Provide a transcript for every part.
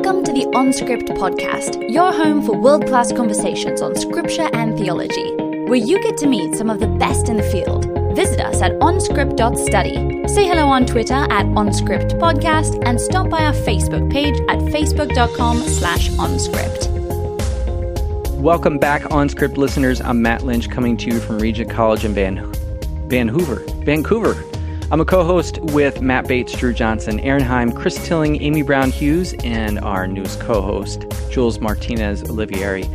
Welcome to the OnScript podcast, your home for world class conversations on scripture and theology, where you get to meet some of the best in the field. Visit us at onscript.study. Say hello on Twitter at OnScriptPodcast and stop by our Facebook page at facebook.com slash OnScript. Welcome back, OnScript listeners. I'm Matt Lynch coming to you from Regent College in Van, Vancouver. Vancouver. I'm a co host with Matt Bates, Dru Johnson, Erin Heim, Chris Tilling, Amy Brown Hughes, and our news co host, Jules Martinez Olivieri.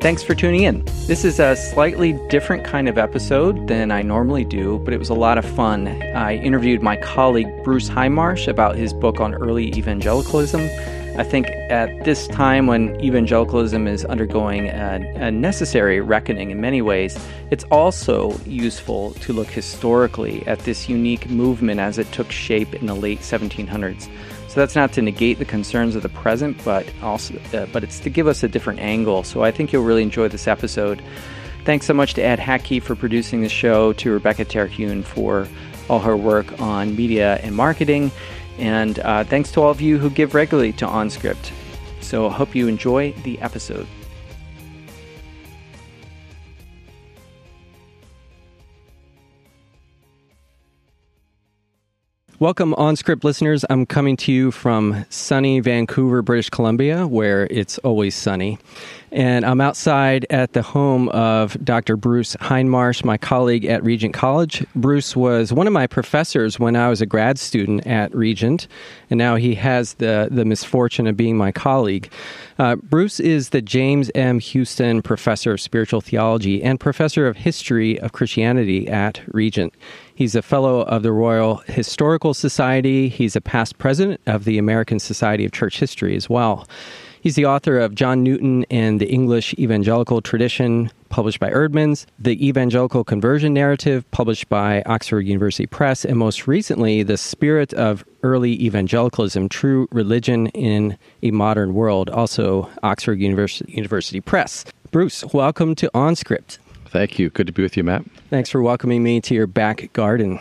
Thanks for tuning in. This is a slightly different kind of episode than I normally do, but it was a lot of fun. I interviewed my colleague Bruce Hindmarsh about his book on early evangelicalism. I think at this time when evangelicalism is undergoing a, a, necessary reckoning in many ways, it's also useful to look historically at this unique movement as it took shape in the late 1700s. So that's not to negate the concerns of the present, but also, uh, but it's to give us a different angle. So I think you'll really enjoy this episode. Thanks so much to Ed Hackey for producing the show, to Rebecca Terhune for all her work on media and marketing and uh, thanks to all of you who give regularly to OnScript. So I hope you enjoy the episode. Welcome, OnScript listeners. I'm coming to you from sunny Vancouver, British Columbia, where it's always sunny. And I'm outside at the home of Dr. Bruce Hindmarsh, my colleague at Regent College. Bruce was one of my professors when I was a grad student at Regent, and now he has the, the misfortune of being my colleague. Uh, Bruce is the James M. Houston Professor of Spiritual Theology and Professor of History of Christianity at Regent. He's a fellow of the Royal Historical Society. He's a past president of the American Society of Church History as well. He's the author of John Newton and the English Evangelical Tradition, published by Eerdmans, The Evangelical Conversion Narrative, published by Oxford University Press, and most recently, The Spirit of Early Evangelicalism True Religion in a Modern World, also Oxford University, University Press. Bruce, welcome to OnScript. Thank you. Good to be with you, Matt. Thanks for welcoming me to your back garden.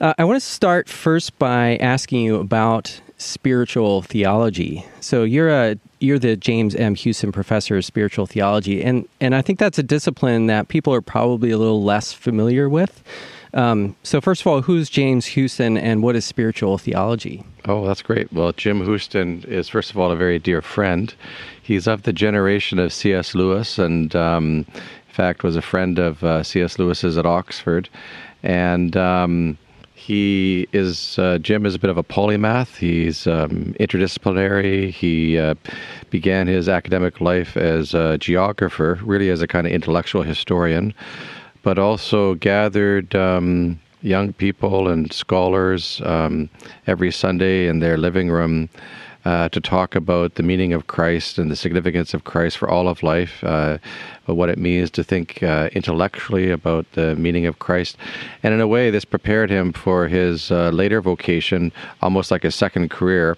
Uh, I want to start first by asking you about spiritual theology. So you're a you're the James M. Houston Professor of Spiritual Theology, and and I think that's a discipline that people are probably a little less familiar with. Um, so first of all, who's James Houston, and what is spiritual theology? Oh, that's great. Well, Jim Houston is first of all a very dear friend. He's of the generation of C.S. Lewis, and um, in fact, was a friend of uh, C.S. Lewis's at Oxford, and um, he is uh, Jim is a bit of a polymath. He's um, interdisciplinary. He uh, began his academic life as a geographer, really as a kind of intellectual historian, but also gathered. Um, young people and scholars um, every Sunday in their living room uh, to talk about the meaning of Christ and the significance of Christ for all of life, uh, what it means to think uh, intellectually about the meaning of Christ. And in a way, this prepared him for his uh, later vocation, almost like a second career.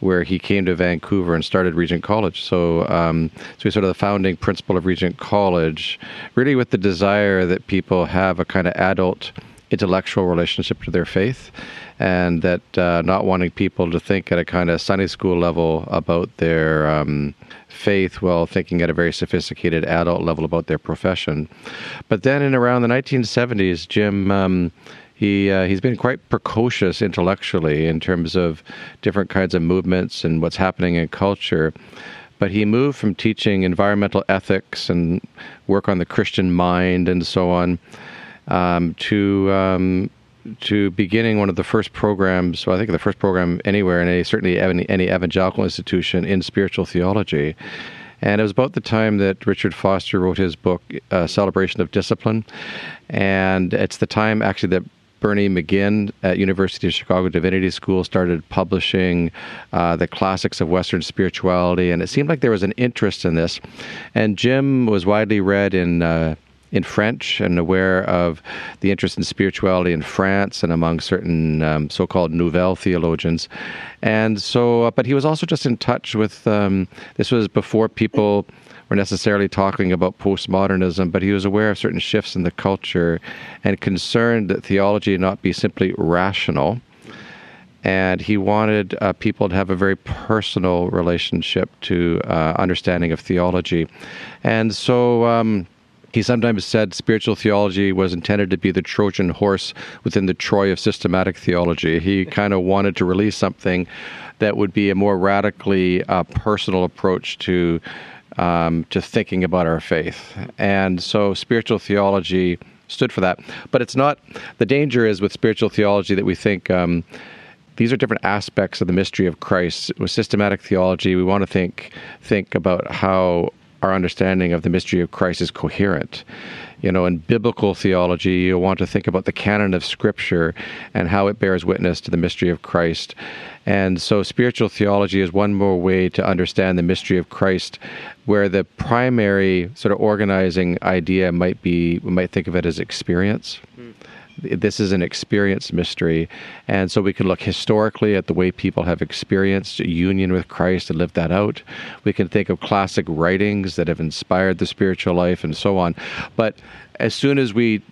Where he came to Vancouver and started Regent College. So, um, so he's sort of the founding principal of Regent College, really with the desire that people have a kind of adult intellectual relationship to their faith and that uh, not wanting people to think at a kind of Sunday school level about their um, faith while thinking at a very sophisticated adult level about their profession. But then in around the 1970s, Jim. Um, he uh, he's been quite precocious intellectually in terms of different kinds of movements and what's happening in culture. But he moved from teaching environmental ethics and work on the Christian mind and so on um, to um, to beginning one of the first programs, well, I think the first program anywhere in any certainly any, any evangelical institution in spiritual theology. And it was about the time that Richard Foster wrote his book, uh, Celebration of Discipline. And it's the time actually that Bernie McGinn at University of Chicago Divinity School started publishing uh, the classics of Western spirituality, and it seemed like there was an interest in this. And Jim was widely read in uh, in French and aware of the interest in spirituality in France and among certain um, so-called Nouvelle theologians. And so, uh, but he was also just in touch with. Um, this was before people were necessarily talking about postmodernism, but he was aware of certain shifts in the culture and concerned that theology not be simply rational and he wanted uh, people to have a very personal relationship to uh, understanding of theology. And so um, he sometimes said spiritual theology was intended to be the Trojan horse within the Troy of systematic theology. He kind of wanted to release something that would be a more radically uh, personal approach to um, to thinking about our faith. And so spiritual theology stood for that. But it's not, the danger is with spiritual theology that we think um, these are different aspects of the mystery of Christ. With systematic theology, we want to think think about how our understanding of the mystery of Christ is coherent. You know, in biblical theology, you want to think about the canon of Scripture and how it bears witness to the mystery of Christ. And so, spiritual theology is one more way to understand the mystery of Christ, where the primary sort of organizing idea might be, we might think of it as experience. Mm this is an experience mystery. And so we can look historically at the way people have experienced union with Christ and lived that out. We can think of classic writings that have inspired the spiritual life and so on. But as soon as we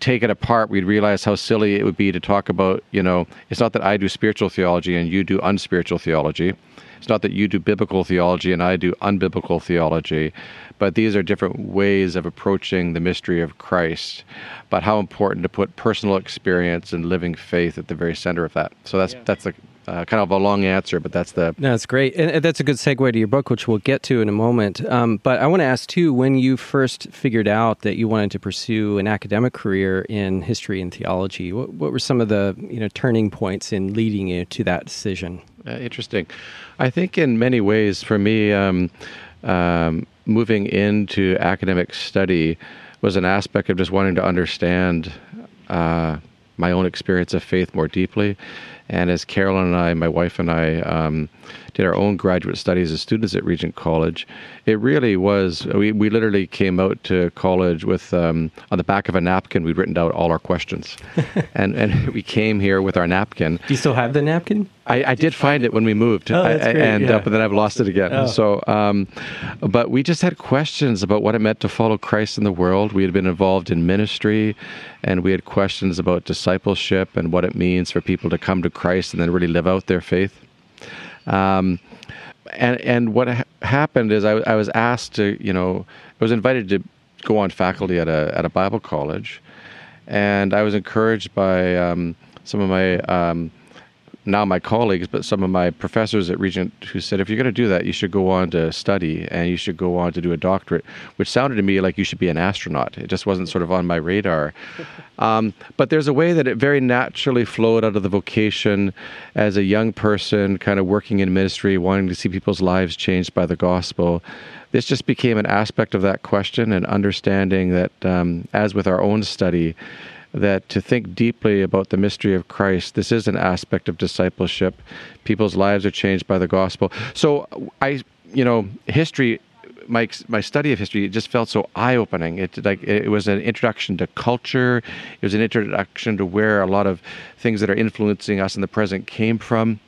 take it apart, we'd realize how silly it would be to talk about, you know, it's not that I do spiritual theology and you do unspiritual theology. It's not that you do biblical theology and I do unbiblical theology, but these are different ways of approaching the mystery of Christ. But how important to put personal experience and living faith at the very center of that. So that's yeah. that's a uh, kind of a long answer, but that's the. No, that's great. And that's a good segue to your book, which we'll get to in a moment. Um, but I want to ask, too, when you first figured out that you wanted to pursue an academic career in history and theology, what, what were some of the you know turning points in leading you to that decision? Uh, interesting. I think in many ways, for me, um, um, moving into academic study was an aspect of just wanting to understand uh, my own experience of faith more deeply. And as Carolyn and I, my wife and I, um, did our own graduate studies as students at Regent College, it really was. We, we literally came out to college with um, on the back of a napkin. We'd written out all our questions, and and we came here with our napkin. Do you still have the napkin? I, I did find it when we moved, oh, I, great. and yeah. uh, but then I've lost it again. Oh. So, um, but we just had questions about what it meant to follow Christ in the world. We had been involved in ministry, and we had questions about discipleship and what it means for people to come to Christ and then really live out their faith. Um, and and what ha- happened is I, I was asked to you know I was invited to go on faculty at a at a Bible college, and I was encouraged by um, some of my um, now my colleagues, but some of my professors at Regent who said, if you're going to do that, you should go on to study and you should go on to do a doctorate, which sounded to me like you should be an astronaut. It just wasn't sort of on my radar. Um, but there's a way that it very naturally flowed out of the vocation as a young person, kind of working in ministry, wanting to see people's lives changed by the gospel. This just became an aspect of that question and understanding that, um, as with our own study, that to think deeply about the mystery of Christ, this is an aspect of discipleship. People's lives are changed by the gospel. So I, you know, history. My, my study of history it just felt so eye opening. It like it was an introduction to culture. It was an introduction to where a lot of things that are influencing us in the present came from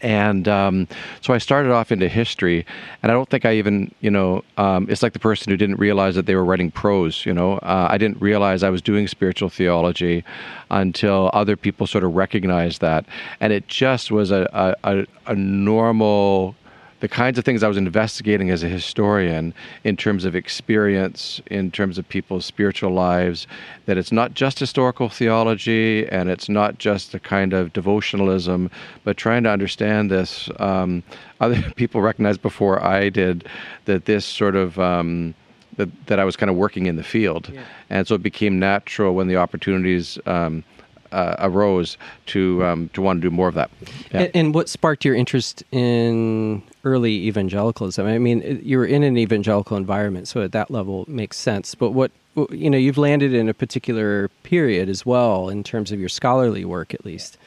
and um, so I started off into history, and I don't think I even, you know, um, it's like the person who didn't realize that they were writing prose. You know, uh, I didn't realize I was doing spiritual theology until other people sort of recognized that, and it just was a, a, a normal the kinds of things I was investigating as a historian in terms of experience, in terms of people's spiritual lives, that it's not just historical theology and it's not just a kind of devotionalism, but trying to understand this. Um, other people recognized before I did that this sort of. Um, that, that I was kind of working in the field. Yeah. And so it became natural when the opportunities um, uh, arose to um, to want to do more of that. Yeah. And, and, what sparked your interest in early evangelicalism? I mean, you were in an evangelical environment, so at that level it makes sense. But what you know, you've landed in a particular period as well in terms of your scholarly work, at least.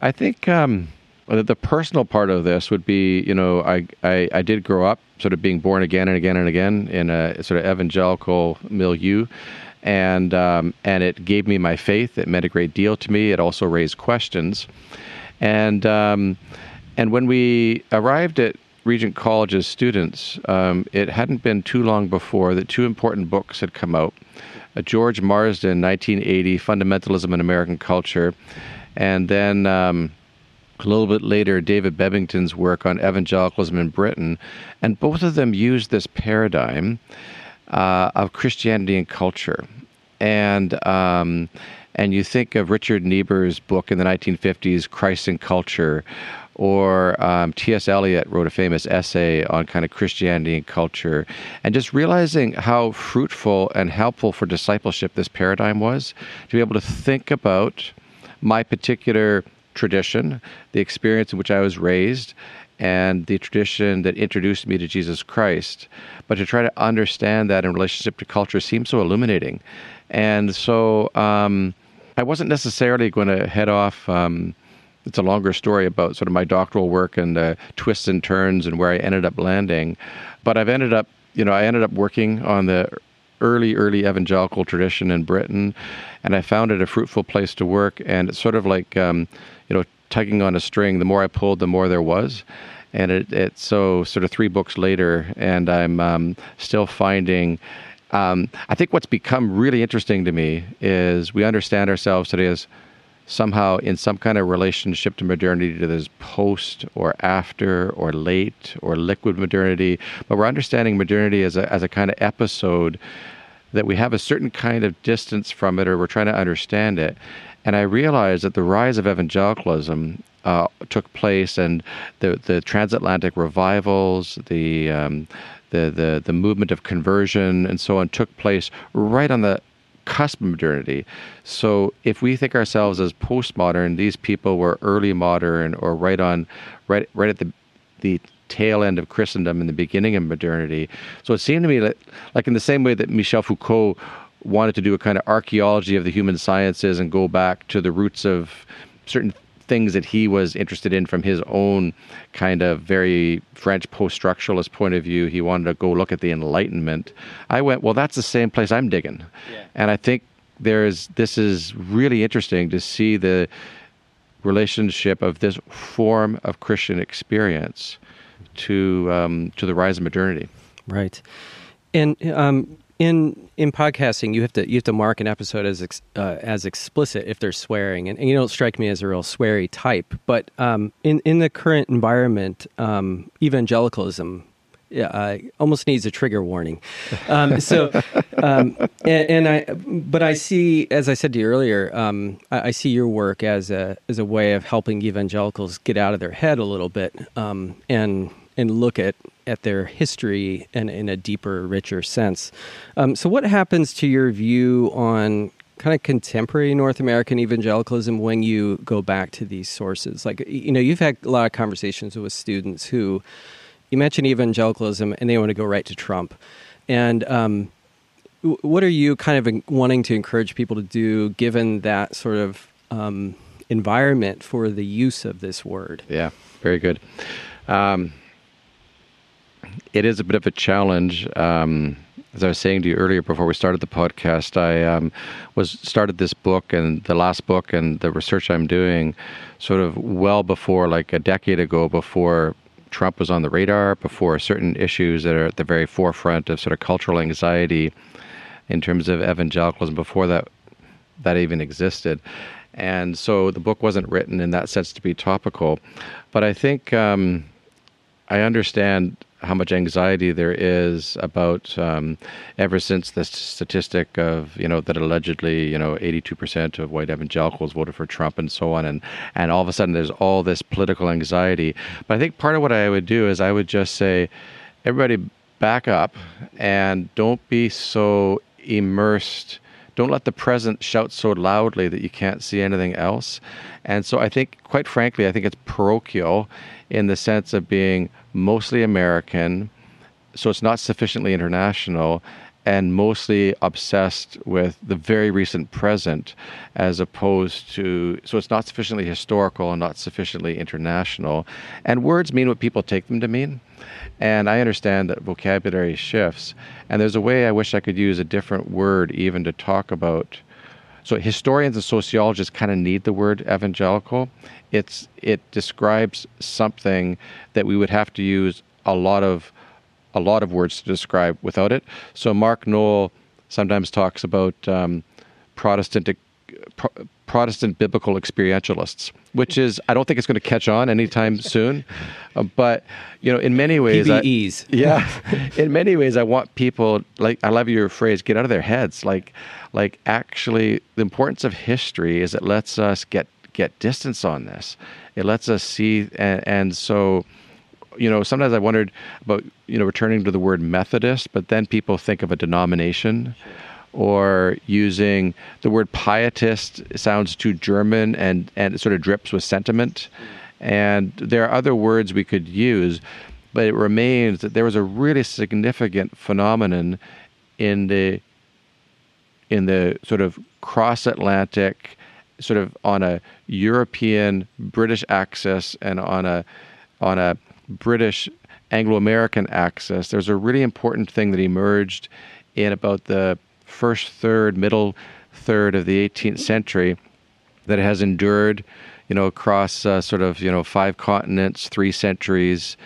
I think. Um, the personal part of this would be, you know, I, I, I, did grow up sort of being born again and again and again in a sort of evangelical milieu and um, and it gave me my faith. It meant a great deal to me. It also raised questions, and um, and when we arrived at Regent College as students, um, it hadn't been too long before that two important books had come out. Uh, George Marsden, 1980, Fundamentalism in American Culture, and then um, a little bit later, David Bebbington's work on evangelicalism in Britain, and both of them used this paradigm uh, of Christianity and culture. And um, and you think of Richard Niebuhr's book in the 1950s, Christ and Culture, or um, T.S. Eliot wrote a famous essay on kind of Christianity and culture, and just realizing how fruitful and helpful for discipleship this paradigm was to be able to think about my particular tradition, the experience in which I was raised, and the tradition that introduced me to Jesus Christ. But to try to understand that in relationship to culture seems so illuminating. And so um, I wasn't necessarily going to head off. Um, it's a longer story about sort of my doctoral work and the twists and turns and where I ended up landing. But I've ended up, you know, I ended up working on the early, early evangelical tradition in Britain, and I found it a fruitful place to work. And it's sort of like, um, you know, tugging on a string. The more I pulled, the more there was. And it, it so sort of three books later, and I'm um, still finding. Um, I think what's become really interesting to me is we understand ourselves today as somehow in some kind of relationship to modernity to this post or after or late or liquid modernity but we're understanding modernity as a, as a kind of episode that we have a certain kind of distance from it or we're trying to understand it and i realize that the rise of evangelicalism uh, took place and the, the transatlantic revivals the um, the, the, the movement of conversion and so on took place right on the cusp of modernity. So if we think ourselves as postmodern, these people were early modern or right on, right right at the the tail end of Christendom and the beginning of modernity. So it seemed to me that, like in the same way that Michel Foucault wanted to do a kind of archaeology of the human sciences and go back to the roots of certain things that he was interested in from his own kind of very French post structuralist point of view. He wanted to go look at the Enlightenment. I went, well, that's the same place I'm digging. Yeah. And I think there's this is really interesting to see the relationship of this form of Christian experience to um, to the rise of modernity. Right. And um, in in podcasting, you have to you have to mark an episode as ex, uh, as explicit if there's swearing, and, and, you don't strike me as a real sweary type. But um, in in the current environment, um, evangelicalism uh, almost needs a trigger warning. Um, so, um, and, and, I, but I see, as I said to you earlier, um, I, I, see your work as a as a way of helping evangelicals get out of their head a little bit um, and and look at at their history and in a deeper, richer sense. Um, so, what happens to your view on kind of contemporary North American evangelicalism when you go back to these sources? Like, you know, you've had a lot of conversations with students who you mention evangelicalism and they want to go right to Trump. And um, what are you kind of wanting to encourage people to do given that sort of um, environment for the use of this word? Yeah, very good. Um, it is a bit of a challenge. Um, as I was saying to you earlier before we started the podcast, I um, was started this book and the last book and the research I'm doing, sort of well before, like a decade ago, before Trump was on the radar, before certain issues that are at the very forefront of sort of cultural anxiety in terms of evangelicalism, before that that even existed. And so the book wasn't written in that sense to be topical, but I think um, I understand how much anxiety there is about um, ever since the statistic of you know that allegedly you know 82% of white evangelicals voted for Trump and so on and and all of a sudden there's all this political anxiety. But I think part of what I would do is I would just say everybody back up and don't be so immersed don't let the present shout so loudly that you can't see anything else. And so I think quite frankly I think it's parochial in the sense of being mostly American, so it's not sufficiently international, and mostly obsessed with the very recent present as opposed to so it's not sufficiently historical and not sufficiently international. And words mean what people take them to mean and i understand that vocabulary shifts and there's a way i wish i could use a different word even to talk about so historians and sociologists kind of need the word evangelical. It's it describes something that we would have to use a lot of a lot of words to describe without it. So Mark Noll sometimes talks about um, Protestant pro- Protestant biblical experientialists, which is I don't think it's going to catch on anytime soon. Uh, but you know, in many ways, PBEs. I, yeah, in many ways, I want people like I love your phrase, get out of their heads. Like, like actually, the importance of history is it lets us get get distance on this. It lets us see, and, and so you know, sometimes I wondered about, you know, returning to the word Methodist, but then people think of a denomination or using the word pietist sounds too German and, and it sort of drips with sentiment. And there are other words we could use, but it remains that there was a really significant phenomenon in the in the sort of cross Atlantic, sort of on a European British axis and on a on a British Anglo American axis. There's a really important thing that emerged in about the first third, middle third of the 18th century that has endured, you know, across uh, sort of, you know, five continents, three centuries.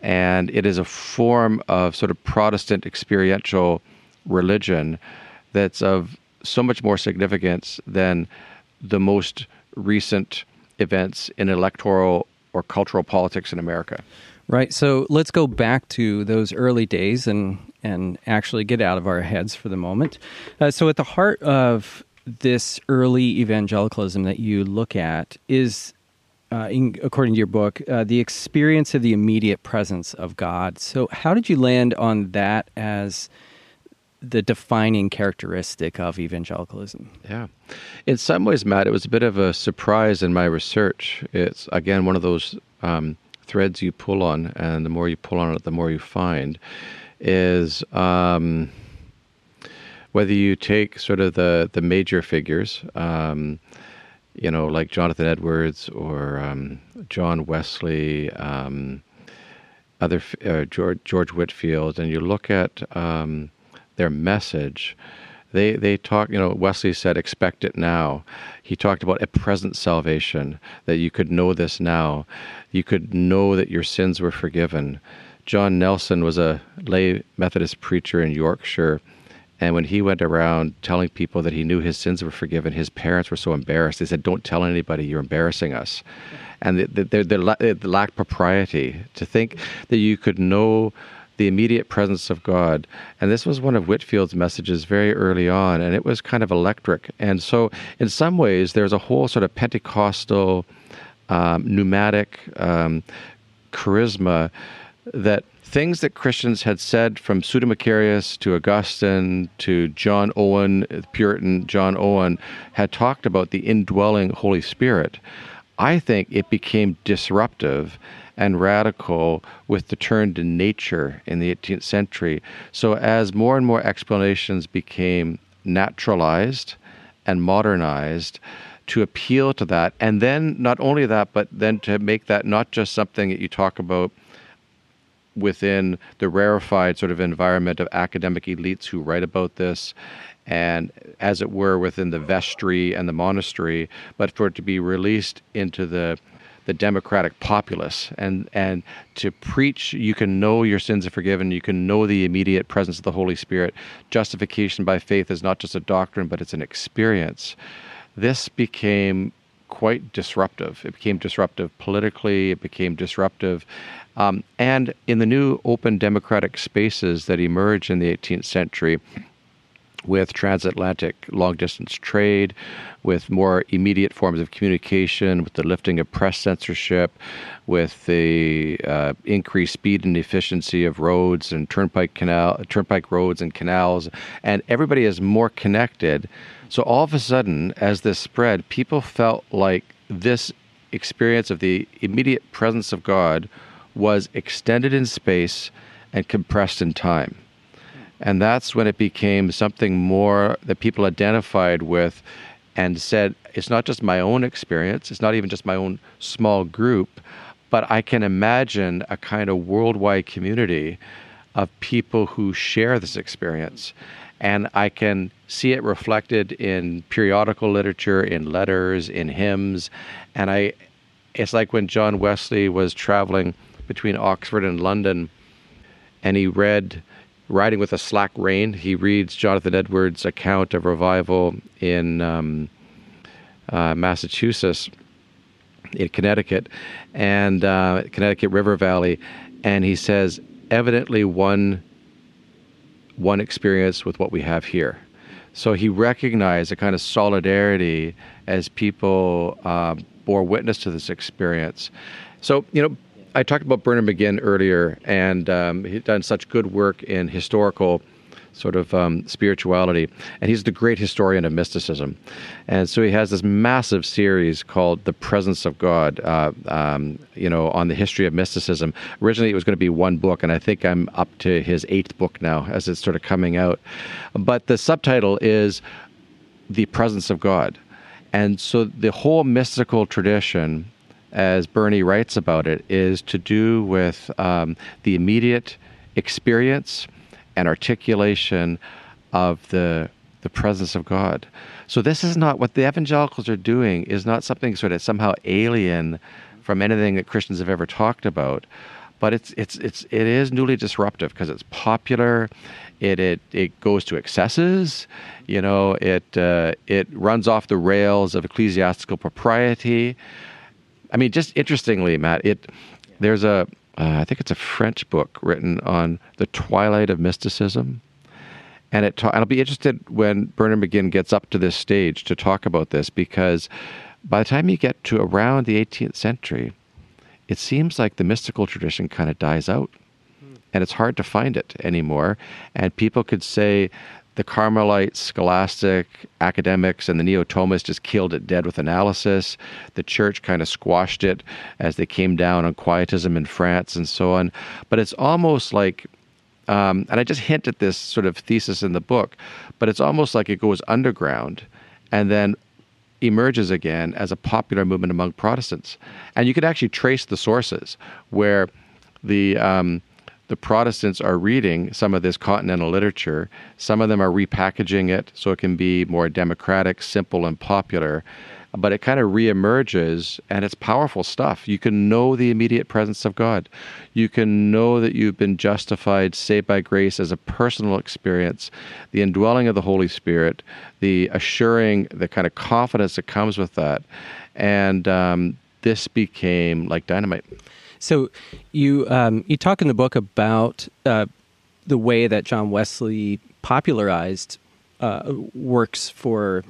And it is a form of sort of Protestant experiential religion that's of so much more significance than the most recent events in electoral or cultural politics in America. Right. So let's go back to those early days and and actually get out of our heads for the moment. Uh, so at the heart of this early evangelicalism that you look at is, uh, in, according to your book, uh, the experience of the immediate presence of God. So how did you land on that as the defining characteristic of evangelicalism? Yeah. In some ways, Matt, it was a bit of a surprise in my research. It's, again, one of those um, threads you pull on, and the more you pull on it, the more you find, is um, whether you take sort of the, the major figures, um, you know, like Jonathan Edwards or um, John Wesley, um, other uh, George, George Whitefield, and you look at um, their message they they talk you know wesley said expect it now. He talked about a present salvation that you could know this now. You could know that your sins were forgiven john nelson was a lay methodist preacher in yorkshire and when he went around telling people that he knew his sins were forgiven his parents were so embarrassed they said don't tell anybody you're embarrassing us and they, they, they lacked propriety to think that you could know the immediate presence of God. And this was one of Whitefield's messages very early on, and it was kind of electric. And so, in some ways, there's a whole sort of Pentecostal, um, pneumatic um, charisma that things that Christians had said from Pseudo-Macarius to Augustine to John Owen, Puritan John Owen, had talked about the indwelling Holy Spirit. I think it became disruptive and radical with the turn to nature in the 18th century. So, as more and more explanations became naturalized and modernized, to appeal to that, and then not only that, but then to make that not just something that you talk about within the rarefied sort of environment of academic elites who write about this and as it were within the vestry and the monastery but for it to be released into the the democratic populace. And and to preach you can know your sins are forgiven. You can know the immediate presence of the holy spirit. Justification by faith is not just a doctrine but it's an experience. This became quite disruptive it became disruptive politically it became disruptive um, and in the new open democratic spaces that emerged in the 18th century with transatlantic long distance trade, with more immediate forms of communication, with the lifting of press censorship, with the uh, increased speed and efficiency of roads and turnpike canal, turnpike roads and canals, and everybody is more connected. So all of a sudden, as this spread, people felt like this experience of the immediate presence of God was extended in space and compressed in time. And that's when it became something more that people identified with and said, it's not just my own experience, it's not even just my own small group, but I can imagine a kind of worldwide community of people who share this experience. And I can see it reflected in periodical literature, in letters, in hymns. And I it's like when John Wesley was traveling between Oxford and London and he read Riding with a Slack Rein. He reads Jonathan Edwards' account of revival in um, uh, Massachusetts, in Connecticut, and uh, Connecticut River Valley, and he says evidently one one experience with what we have here. So he recognized a kind of solidarity as people uh, bore witness to this experience. So you know, I talked about Bernard McGinn earlier, and um, he's done such good work in historical sort of um, spirituality. And he's the great historian of mysticism. And so he has this massive series called The Presence of God, uh, um, you know, on the history of mysticism. Originally, it was going to be one book, and I think I'm up to his eighth book now as it's sort of coming out. But the subtitle is The Presence of God. And so the whole mystical tradition, as Bernie writes about it, is to do with um, the immediate experience and articulation of the the presence of God. So this is not what the evangelicals are doing is not something sort of somehow alien from anything that Christians have ever talked about, but it's it's it's it is newly disruptive because it's popular. It, it it goes to excesses, you know. It uh, it runs off the rails of ecclesiastical propriety. I mean, just interestingly, Matt, it there's a uh, I think it's a French book written on the twilight of mysticism. And it ta- I'll be interested when Bernard McGinn gets up to this stage to talk about this because by the time you get to around the 18th century, it seems like the mystical tradition kind of dies out. And it's hard to find it anymore. And people could say the Carmelite, scholastic, academics, and the Neo Thomists just killed it dead with analysis. The church kind of squashed it as they came down on Quietism in France and so on. But it's almost like, um, and I just hint at this sort of thesis in the book, but it's almost like it goes underground and then emerges again as a popular movement among Protestants. And you could actually trace the sources where the. Um, the Protestants are reading some of this continental literature. Some of them are repackaging it so it can be more democratic, simple, and popular. But it kind of reemerges, and it's powerful stuff. You can know the immediate presence of God. You can know that you've been justified, saved by grace as a personal experience, the indwelling of the Holy Spirit, the assuring, the kind of confidence that comes with that. And um, this became like dynamite. So you um, you talk in the book about uh, the way that John Wesley popularized uh, works for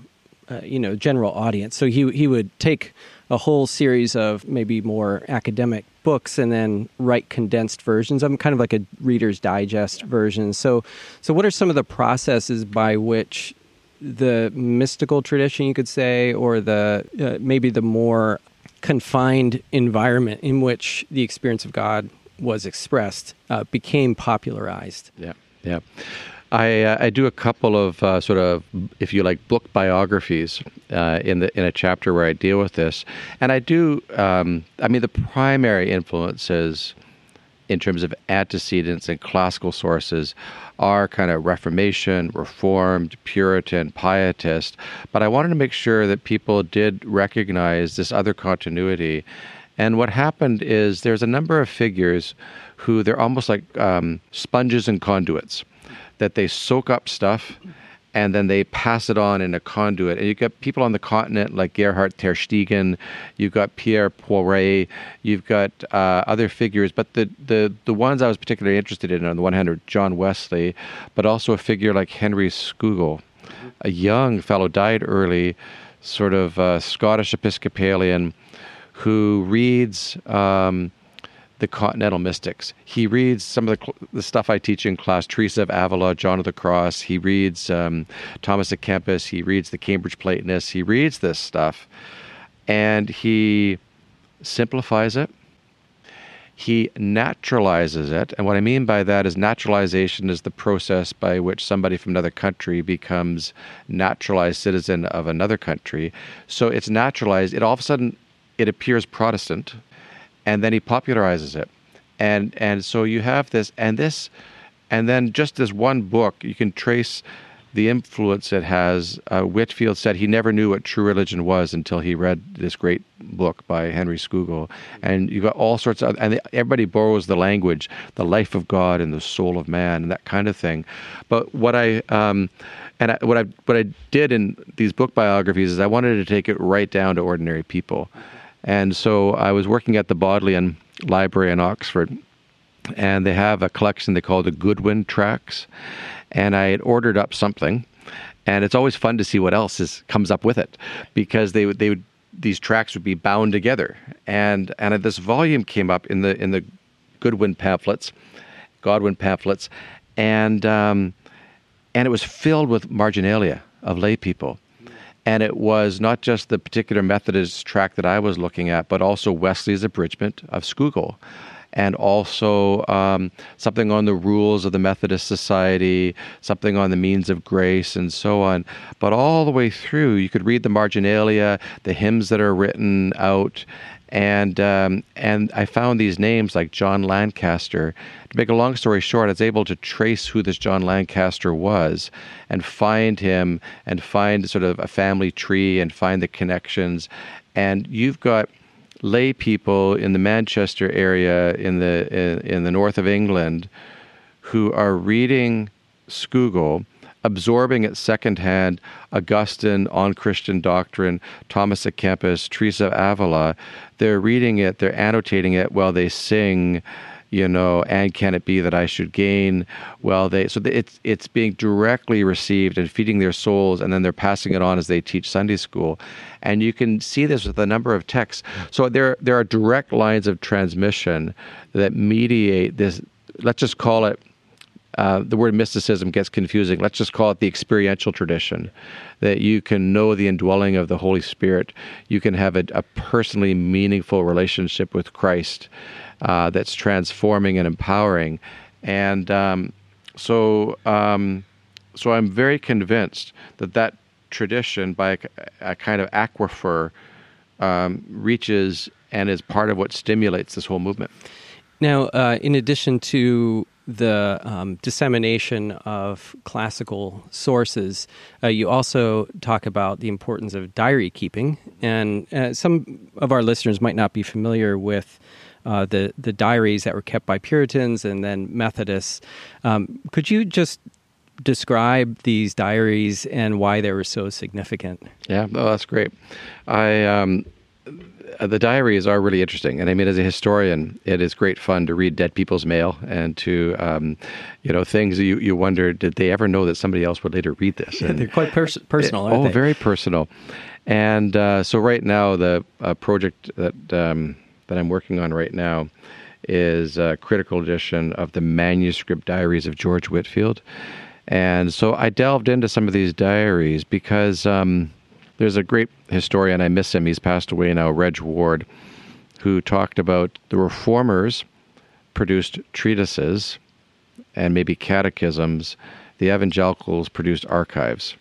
uh, you know general audience. So he he would take a whole series of maybe more academic books and then write condensed versions of them, kind of like a Reader's Digest version. So so what are some of the processes by which the mystical tradition, you could say, or the uh, maybe the more confined environment in which the experience of God was expressed uh, became popularized. Yeah, yeah. I, uh, I do a couple of uh, sort of, if you like, book biographies uh, in the in a chapter where I deal with this, and I do. Um, I mean, the primary influences in terms of antecedents and classical sources are kind of Reformation, Reformed, Puritan, Pietist. But I wanted to make sure that people did recognize this other continuity. And what happened is there's a number of figures who they're almost like um, sponges and conduits, that they soak up stuff and then they pass it on in a conduit. And you've got people on the continent like Gerhard Tersteegen, you've got Pierre Poiret, you've got uh, other figures. But the, the, the ones I was particularly interested in, on the one hand, are John Wesley, but also a figure like Henry Scougal, a young fellow, died early, sort of uh, Scottish Episcopalian, who reads. Um, the Continental Mystics. He reads some of the, the stuff I teach in class Teresa of Avila, John of the Cross. He reads um, Thomas à Kempis. He reads the Cambridge Platonists. He reads this stuff and he simplifies it. He naturalizes it. And what I mean by that is naturalization is the process by which somebody from another country becomes naturalized citizen of another country. So it's naturalized. It all of a sudden it appears Protestant and then he popularizes it and and so you have this and this and then just this one book you can trace the influence it has. Uh, Whitefield said he never knew what true religion was until he read this great book by Henry Scougal. And you've got all sorts of, and everybody borrows the language, the life of God and the soul of man, and that kind of thing. But what I, um, and I, what I what I did in these book biographies is I wanted to take it right down to ordinary people, and so I was working at the Bodleian Library in Oxford, and they have a collection they call the Goodwin Tracts, and I had ordered up something, and it's always fun to see what else is comes up with it, because they they would these tracts would be bound together, and and this volume came up in the in the Goodwin pamphlets, Godwin pamphlets, and um, and it was filled with marginalia of lay people. And it was not just the particular Methodist tract that I was looking at, but also Wesley's abridgment of Scougal and also um, something on the rules of the Methodist Society, something on the means of grace, and so on. But all the way through, you could read the marginalia, the hymns that are written out, and um, and I found these names like John Lancaster. To make a long story short, I was able to trace who this John Lancaster was and find him and find sort of a family tree and find the connections. And you've got lay people in the Manchester area in the in, in the north of England who are reading Scougal, absorbing it secondhand Augustine on Christian doctrine, Thomas à Kempis, Teresa Avila. They're reading it, they're annotating it while they sing you know, and can it be that I should gain? Well, they so it's it's being directly received and feeding their souls, and then they're passing it on as they teach Sunday school, and you can see this with a number of texts. So there there are direct lines of transmission that mediate this. Let's just call it. Uh, the word mysticism gets confusing. Let's just call it the experiential tradition, that you can know the indwelling of the Holy Spirit. You can have a, a personally meaningful relationship with Christ uh, that's transforming and empowering. And um, so, um, so I'm very convinced that that tradition, by a, a kind of aquifer, um, reaches and is part of what stimulates this whole movement. Now, uh, in addition to the um, dissemination of classical sources, uh, you also talk about the importance of diary keeping. And uh, some of our listeners might not be familiar with uh, the the diaries that were kept by Puritans and then Methodists. Um, could you just describe these diaries and why they were so significant? Yeah, oh, that's great. I um, the diaries are really interesting, and I mean, as a historian, it is great fun to read dead people's mail and to, um, you know, things you you wonder did they ever know that somebody else would later read this? And they're quite pers- personal. It, oh, they? very personal. And uh, so right now, the uh, project that um, that I'm working on right now is a critical edition of the manuscript diaries of George Whitefield. And so I delved into some of these diaries because um, there's a great historian, I miss him, he's passed away now, Reg Ward, who talked about the reformers produced treatises and maybe catechisms, the evangelicals produced archives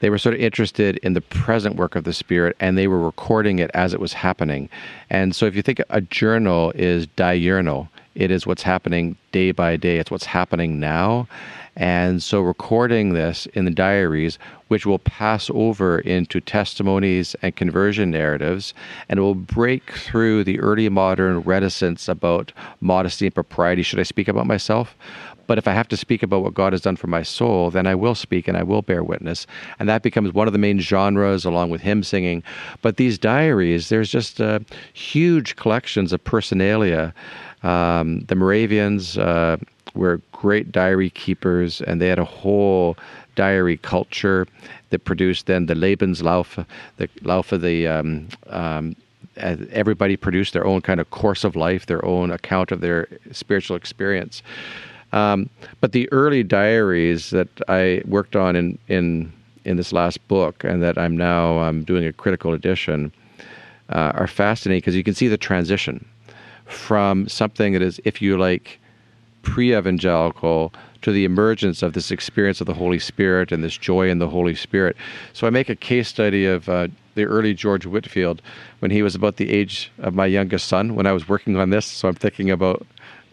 they were sort of interested in the present work of the Spirit and they were recording it as it was happening. And so if you think a journal is diurnal, it is what's happening day by day, it's what's happening now. And so recording this in the diaries, which will pass over into testimonies and conversion narratives, and it will break through the early modern reticence about modesty and propriety. Should I speak about myself? But if I have to speak about what God has done for my soul, then I will speak and I will bear witness. And that becomes one of the main genres along with hymn singing. But these diaries, there's just uh, huge collections of personalia. Um, the Moravians uh, were great diary keepers and they had a whole diary culture that produced then the Lebenslauf, the Laufe, the um, um, everybody produced their own kind of course of life, their own account of their spiritual experience. Um, but the early diaries that I worked on in, in, in this last book and that I'm now um, doing a critical edition uh, are fascinating because you can see the transition from something that is, if you like, pre evangelical to the emergence of this experience of the Holy Spirit and this joy in the Holy Spirit. So I make a case study of uh, the early George Whitefield when he was about the age of my youngest son when I was working on this. So I'm thinking about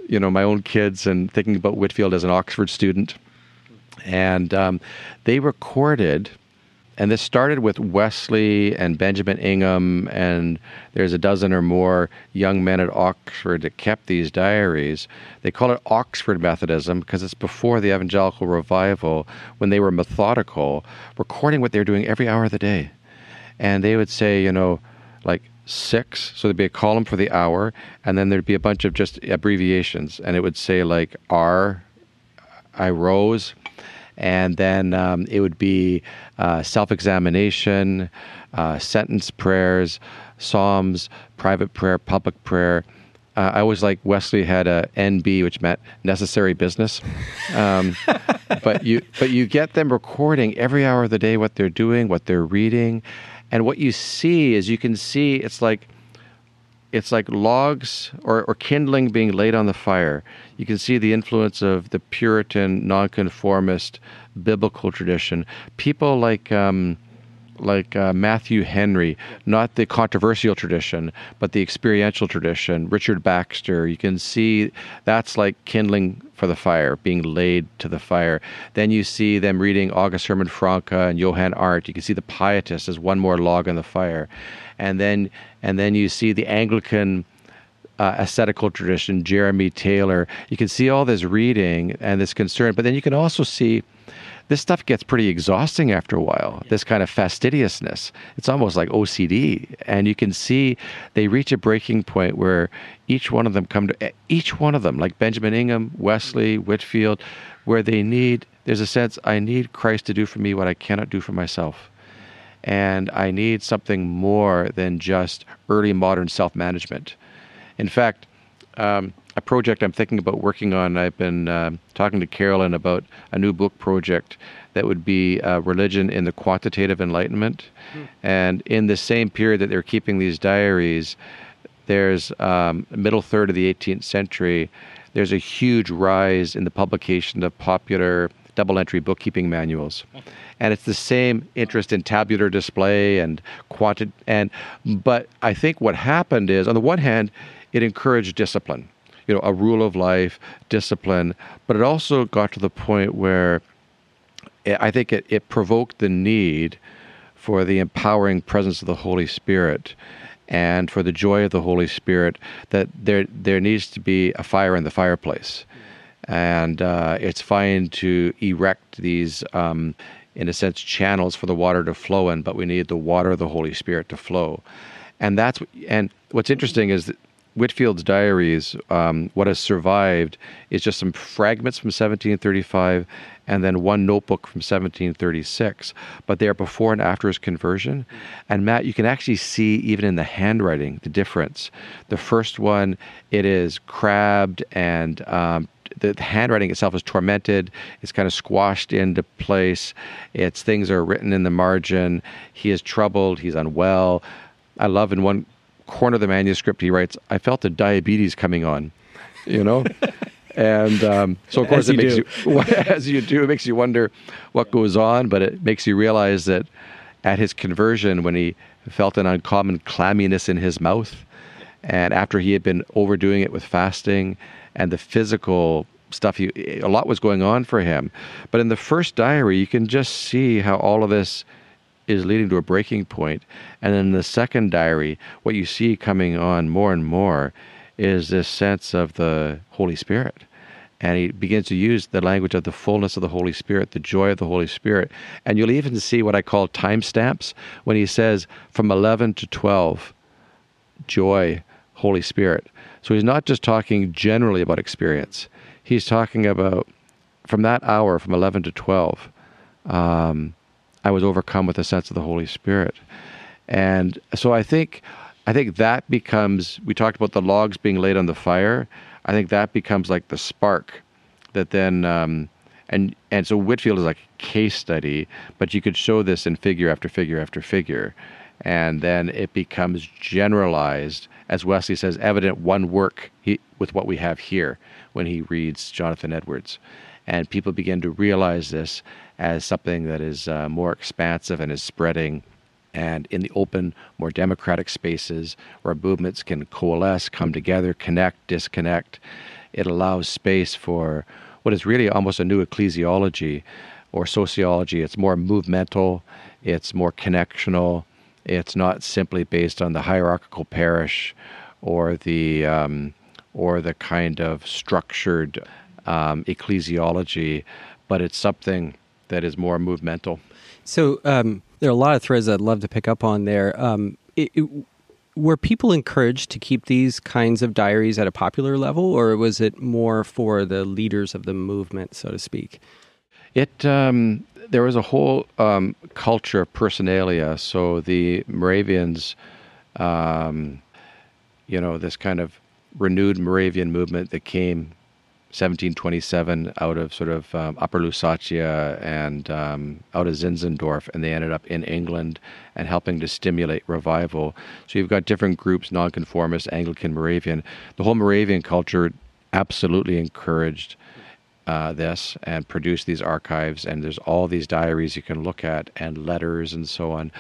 you know my own kids and thinking about Whitefield as an Oxford student. And um, they recorded and this started with Wesley and Benjamin Ingham, and there's a dozen or more young men at Oxford that kept these diaries. They call it Oxford Methodism because it's before the evangelical revival when they were methodical, recording what they were doing every hour of the day. And they would say, you know, like six, so there'd be a column for the hour, and then there'd be a bunch of just abbreviations, and it would say like R, I rose, and then um, it would be uh, self-examination, uh, sentence prayers, psalms, private prayer, public prayer. Uh, I always like Wesley had a NB, which meant necessary business. Um, but you but you get them recording every hour of the day what they're doing, what they're reading, and what you see is you can see it's like it's like logs or, or kindling being laid on the fire. You can see the influence of the Puritan, nonconformist, biblical tradition. People like um, like uh, Matthew Henry, not the controversial tradition, but the experiential tradition. Richard Baxter, you can see that's like kindling for the fire, being laid to the fire. Then you see them reading August Hermann Francke and Johann Arndt. You can see the pietists as one more log on the fire, and then and then you see the Anglican. Uh, ascetical tradition, Jeremy Taylor. You can see all this reading and this concern, but then you can also see this stuff gets pretty exhausting after a while. Yeah. This kind of fastidiousness. It's almost like OCD. And you can see they reach a breaking point where each one of them come to each one of them, like Benjamin Ingham, Wesley, Whitefield, where they need there's a sense I need Christ to do for me what I cannot do for myself. And I need something more than just early modern self management. In fact, um, a project I'm thinking about working on. I've been uh, talking to Carolyn about a new book project that would be uh, religion in the quantitative enlightenment. Mm. And in the same period that they're keeping these diaries, there's um, middle third of the 18th century. There's a huge rise in the publication of popular double entry bookkeeping manuals. And it's the same interest in tabular display and quanti and but I think what happened is on the one hand it encouraged discipline you know, a rule of life, discipline, but it also got to the point where I think it, it provoked the need for the empowering presence of the Holy Spirit and for the joy of the Holy Spirit that there there needs to be a fire in the fireplace, and uh, it's fine to erect these. Um, in a sense, channels for the water to flow in, but we need the water of the Holy Spirit to flow, and that's and what's interesting is that Whitefield's diaries, um, what has survived is just some fragments from 1735 and then one notebook from 1736. But they are before and after his conversion. And Matt, you can actually see even in the handwriting the difference. The first one, it is crabbed and um, the, the, handwriting itself is tormented. It's kind of squashed into place. It's things are written in the margin. He is troubled. He's unwell. I love in one corner of the manuscript, he writes, I felt the diabetes coming on, you know? and um, so, of course, as it makes do. you, as you do, it makes you wonder what goes on, but it makes you realize that at his conversion, when he felt an uncommon clamminess in his mouth, and after he had been overdoing it with fasting and the physical stuff, he, a lot was going on for him. But in the first diary, you can just see how all of this is leading to a breaking point. And in the second diary, what you see coming on more and more is this sense of the Holy Spirit. And he begins to use the language of the fullness of the Holy Spirit, the joy of the Holy Spirit. And you'll even see what I call timestamps when he says from 11 to 12, joy, Holy Spirit. So he's not just talking generally about experience, he's talking about from that hour, from 11 to 12. Um, I was overcome with a sense of the Holy Spirit. And so I think I think that becomes we talked about the logs being laid on the fire. I think that becomes like the spark that then um, and and so Whitefield is like a case study, but you could show this in figure after figure after figure. And then it becomes generalized, as Wesley says, evident one work he, with what we have here when he reads Jonathan Edwards. And people begin to realize this as something that is uh, more expansive and is spreading and in the open, more democratic spaces where movements can coalesce, come together, connect, disconnect. It allows space for what is really almost a new ecclesiology or sociology. It's more movemental, it's more connectional. It's not simply based on the hierarchical parish or the um, or the kind of structured um, ecclesiology, but it's something that is more movemental. So um, there are a lot of threads I'd love to pick up on there. Um, it, it, were people encouraged to keep these kinds of diaries at a popular level, or was it more for the leaders of the movement, so to speak? It um, there was a whole um, culture of personalia. So the Moravians, um, you know, this kind of renewed Moravian movement that came 1727 out of sort of um, Upper Lusatia and um, out of Zinzendorf, and they ended up in England and helping to stimulate revival. So you've got different groups, nonconformist, Anglican, Moravian. The whole Moravian culture absolutely encouraged uh, this and produce these archives, and there's all these diaries you can look at and letters and so on.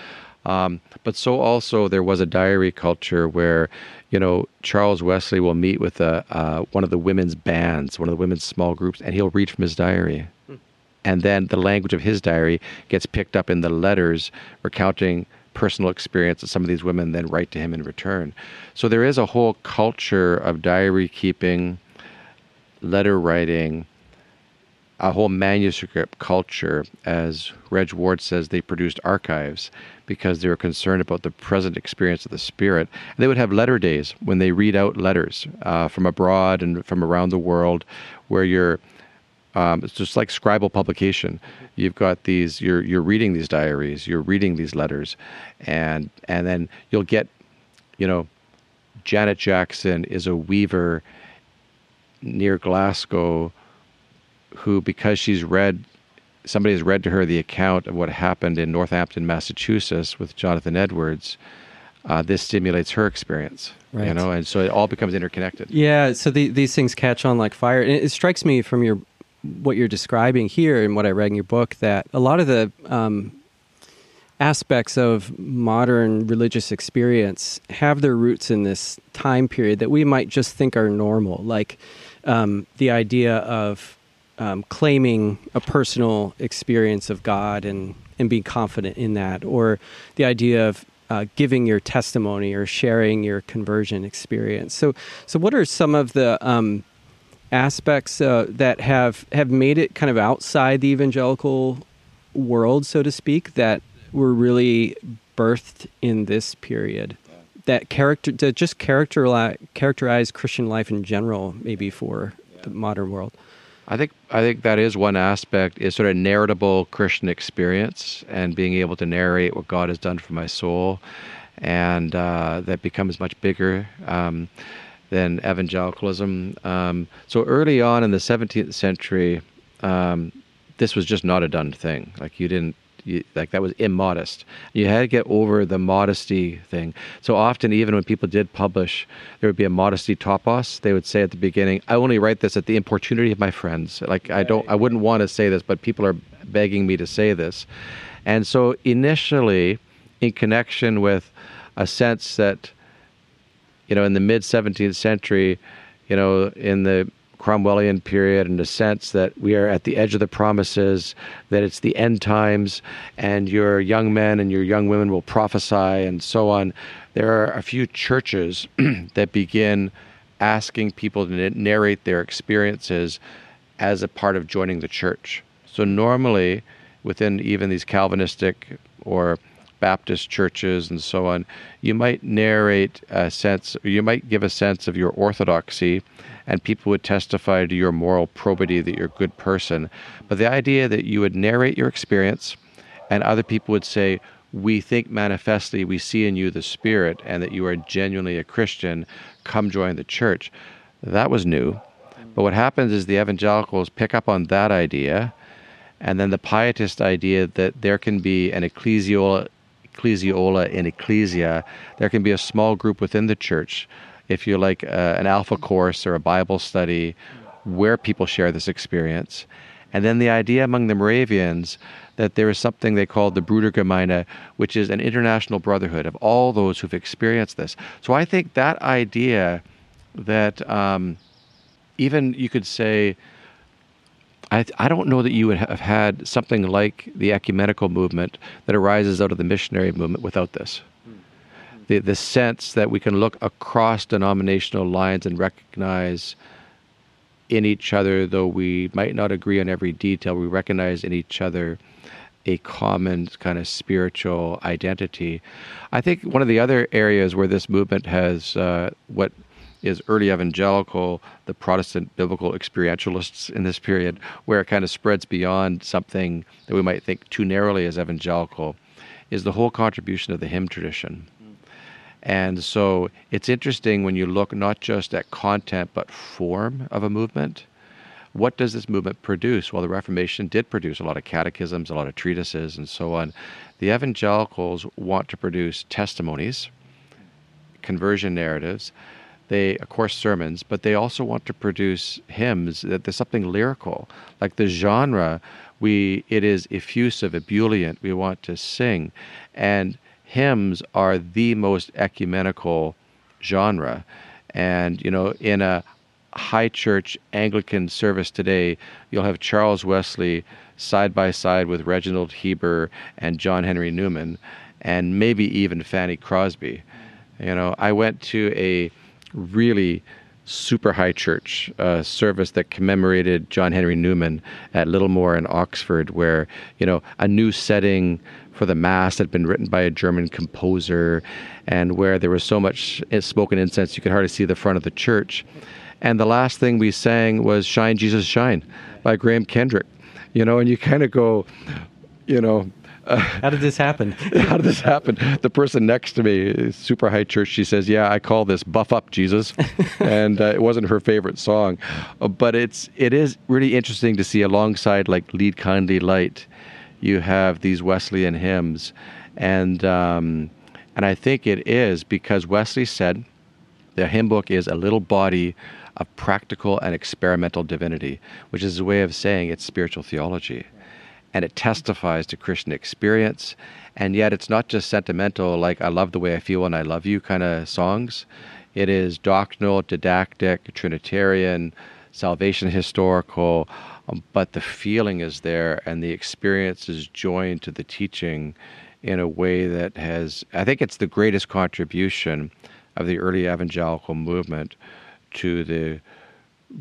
Um, but so also there was a diary culture where, you know, Charles Wesley will meet with a, uh, one of the women's bands, one of the women's small groups, and he'll read from his diary. Hmm. And then the language of his diary gets picked up in the letters recounting personal experience that some of these women then write to him in return. So there is a whole culture of diary keeping, letter writing, a whole manuscript culture. As Reg Ward says, they produced archives because they were concerned about the present experience of the Spirit. And they would have letter days when they read out letters uh, from abroad and from around the world, where you're um, it's just like scribal publication. You've got these. You're you're reading these diaries. You're reading these letters, and and then you'll get, you know, Janet Jackson is a weaver near Glasgow, who because she's read somebody has read to her the account of what happened in Northampton, Massachusetts, with Jonathan Edwards. Uh, this stimulates her experience, right. you know, and so it all becomes interconnected. Yeah, so the, these things catch on like fire. And it, strikes me from your what you're describing here and what I read in your book that a lot of the um, aspects of modern religious experience have their roots in this time period that we might just think are normal, like um, the idea of um, claiming a personal experience of God and and being confident in that, or the idea of uh, giving your testimony or sharing your conversion experience. So, so what are some of the um, aspects uh, that have have made it kind of outside the evangelical world, so to speak, that were really birthed in this period? That character that just characterize characterize Christian life in general, maybe for yeah. the modern world. I think I think that is one aspect is sort of narratable Christian experience and being able to narrate what God has done for my soul, and uh, that becomes much bigger um, than evangelicalism. Um, so early on in the 17th century, um, this was just not a done thing. Like you didn't you, like that was immodest. You had to get over the modesty thing. So often, even when people did publish, there would be a modesty topos. They would say at the beginning, "I only write this at the importunity of my friends." Like I don't, I wouldn't want to say this, but people are begging me to say this. And so initially, in connection with a sense that, you know, in the mid 17th century, you know, in the Cromwellian period in the sense that we are at the edge of the promises, that it's the end times, and your young men and your young women will prophesy and so on. There are a few churches that begin asking people to narrate their experiences as a part of joining the church. So, normally, within even these Calvinistic or Baptist churches and so on, you might narrate a sense, you might give a sense of your orthodoxy and people would testify to your moral probity that you're a good person. But the idea that you would narrate your experience and other people would say, we think manifestly we see in you the Spirit and that you are genuinely a Christian, come join the church. That was new. But what happens is the evangelicals pick up on that idea, and then the pietist idea that there can be an ecclesiola, ecclesiola in ecclesia, there can be a small group within the church if you like uh, an alpha course or a Bible study where people share this experience. And then the idea among the Moravians that there is something they call the Brudergemeine, which is an international brotherhood of all those who've experienced this. So I think that idea that um, even you could say, I, I don't know that you would have had something like the ecumenical movement that arises out of the missionary movement without this. The, the sense that we can look across denominational lines and recognize in each other, though we might not agree on every detail, we recognize in each other a common kind of spiritual identity. I think one of the other areas where this movement has uh, what is early evangelical, the Protestant biblical experientialists in this period, where it kind of spreads beyond something that we might think too narrowly as evangelical, is the whole contribution of the hymn tradition. And so it's interesting when you look not just at content but form of a movement. What does this movement produce? Well, the Reformation did produce a lot of catechisms, a lot of treatises, and so on. The evangelicals want to produce testimonies, conversion narratives, they of course sermons but they also want to produce hymns that there's something lyrical. Like the genre we it is effusive ebullient. We want to sing. And hymns are the most ecumenical genre. And you know in a high church anglican service today you'll have charles wesley side by side with reginald heber and john henry newman and maybe even fanny crosby. You know i went to a really super high church uh, service that commemorated John Henry Newman at Littlemore in Oxford, where you know a new setting for the mass had been written by a German composer, and where there was so much smoke and incense you could hardly see the front of the church. And the last thing we sang was "Shine Jesus Shine" by Graham Kendrick. You know, and you kind of go, you know, uh, how did this happen? how did this happen? The person next to me, super high church, she says, "Yeah, I call this buff up Jesus," and uh, it wasn't her favorite song, uh, but it's it is really interesting to see alongside like "Lead Kindly Light," you have these Wesleyan hymns, and um, and I think it is because Wesley said the hymn book is a little body of practical and experimental divinity, which is a way of saying it's spiritual theology and it testifies to Christian experience. And yet, it's not just sentimental, like I love the way I feel when I love you kind of songs. It is doctrinal, didactic, Trinitarian, salvation historical, um, but the feeling is there and the experience is joined to the teaching in a way that has, I think it's the greatest contribution of the early evangelical movement to the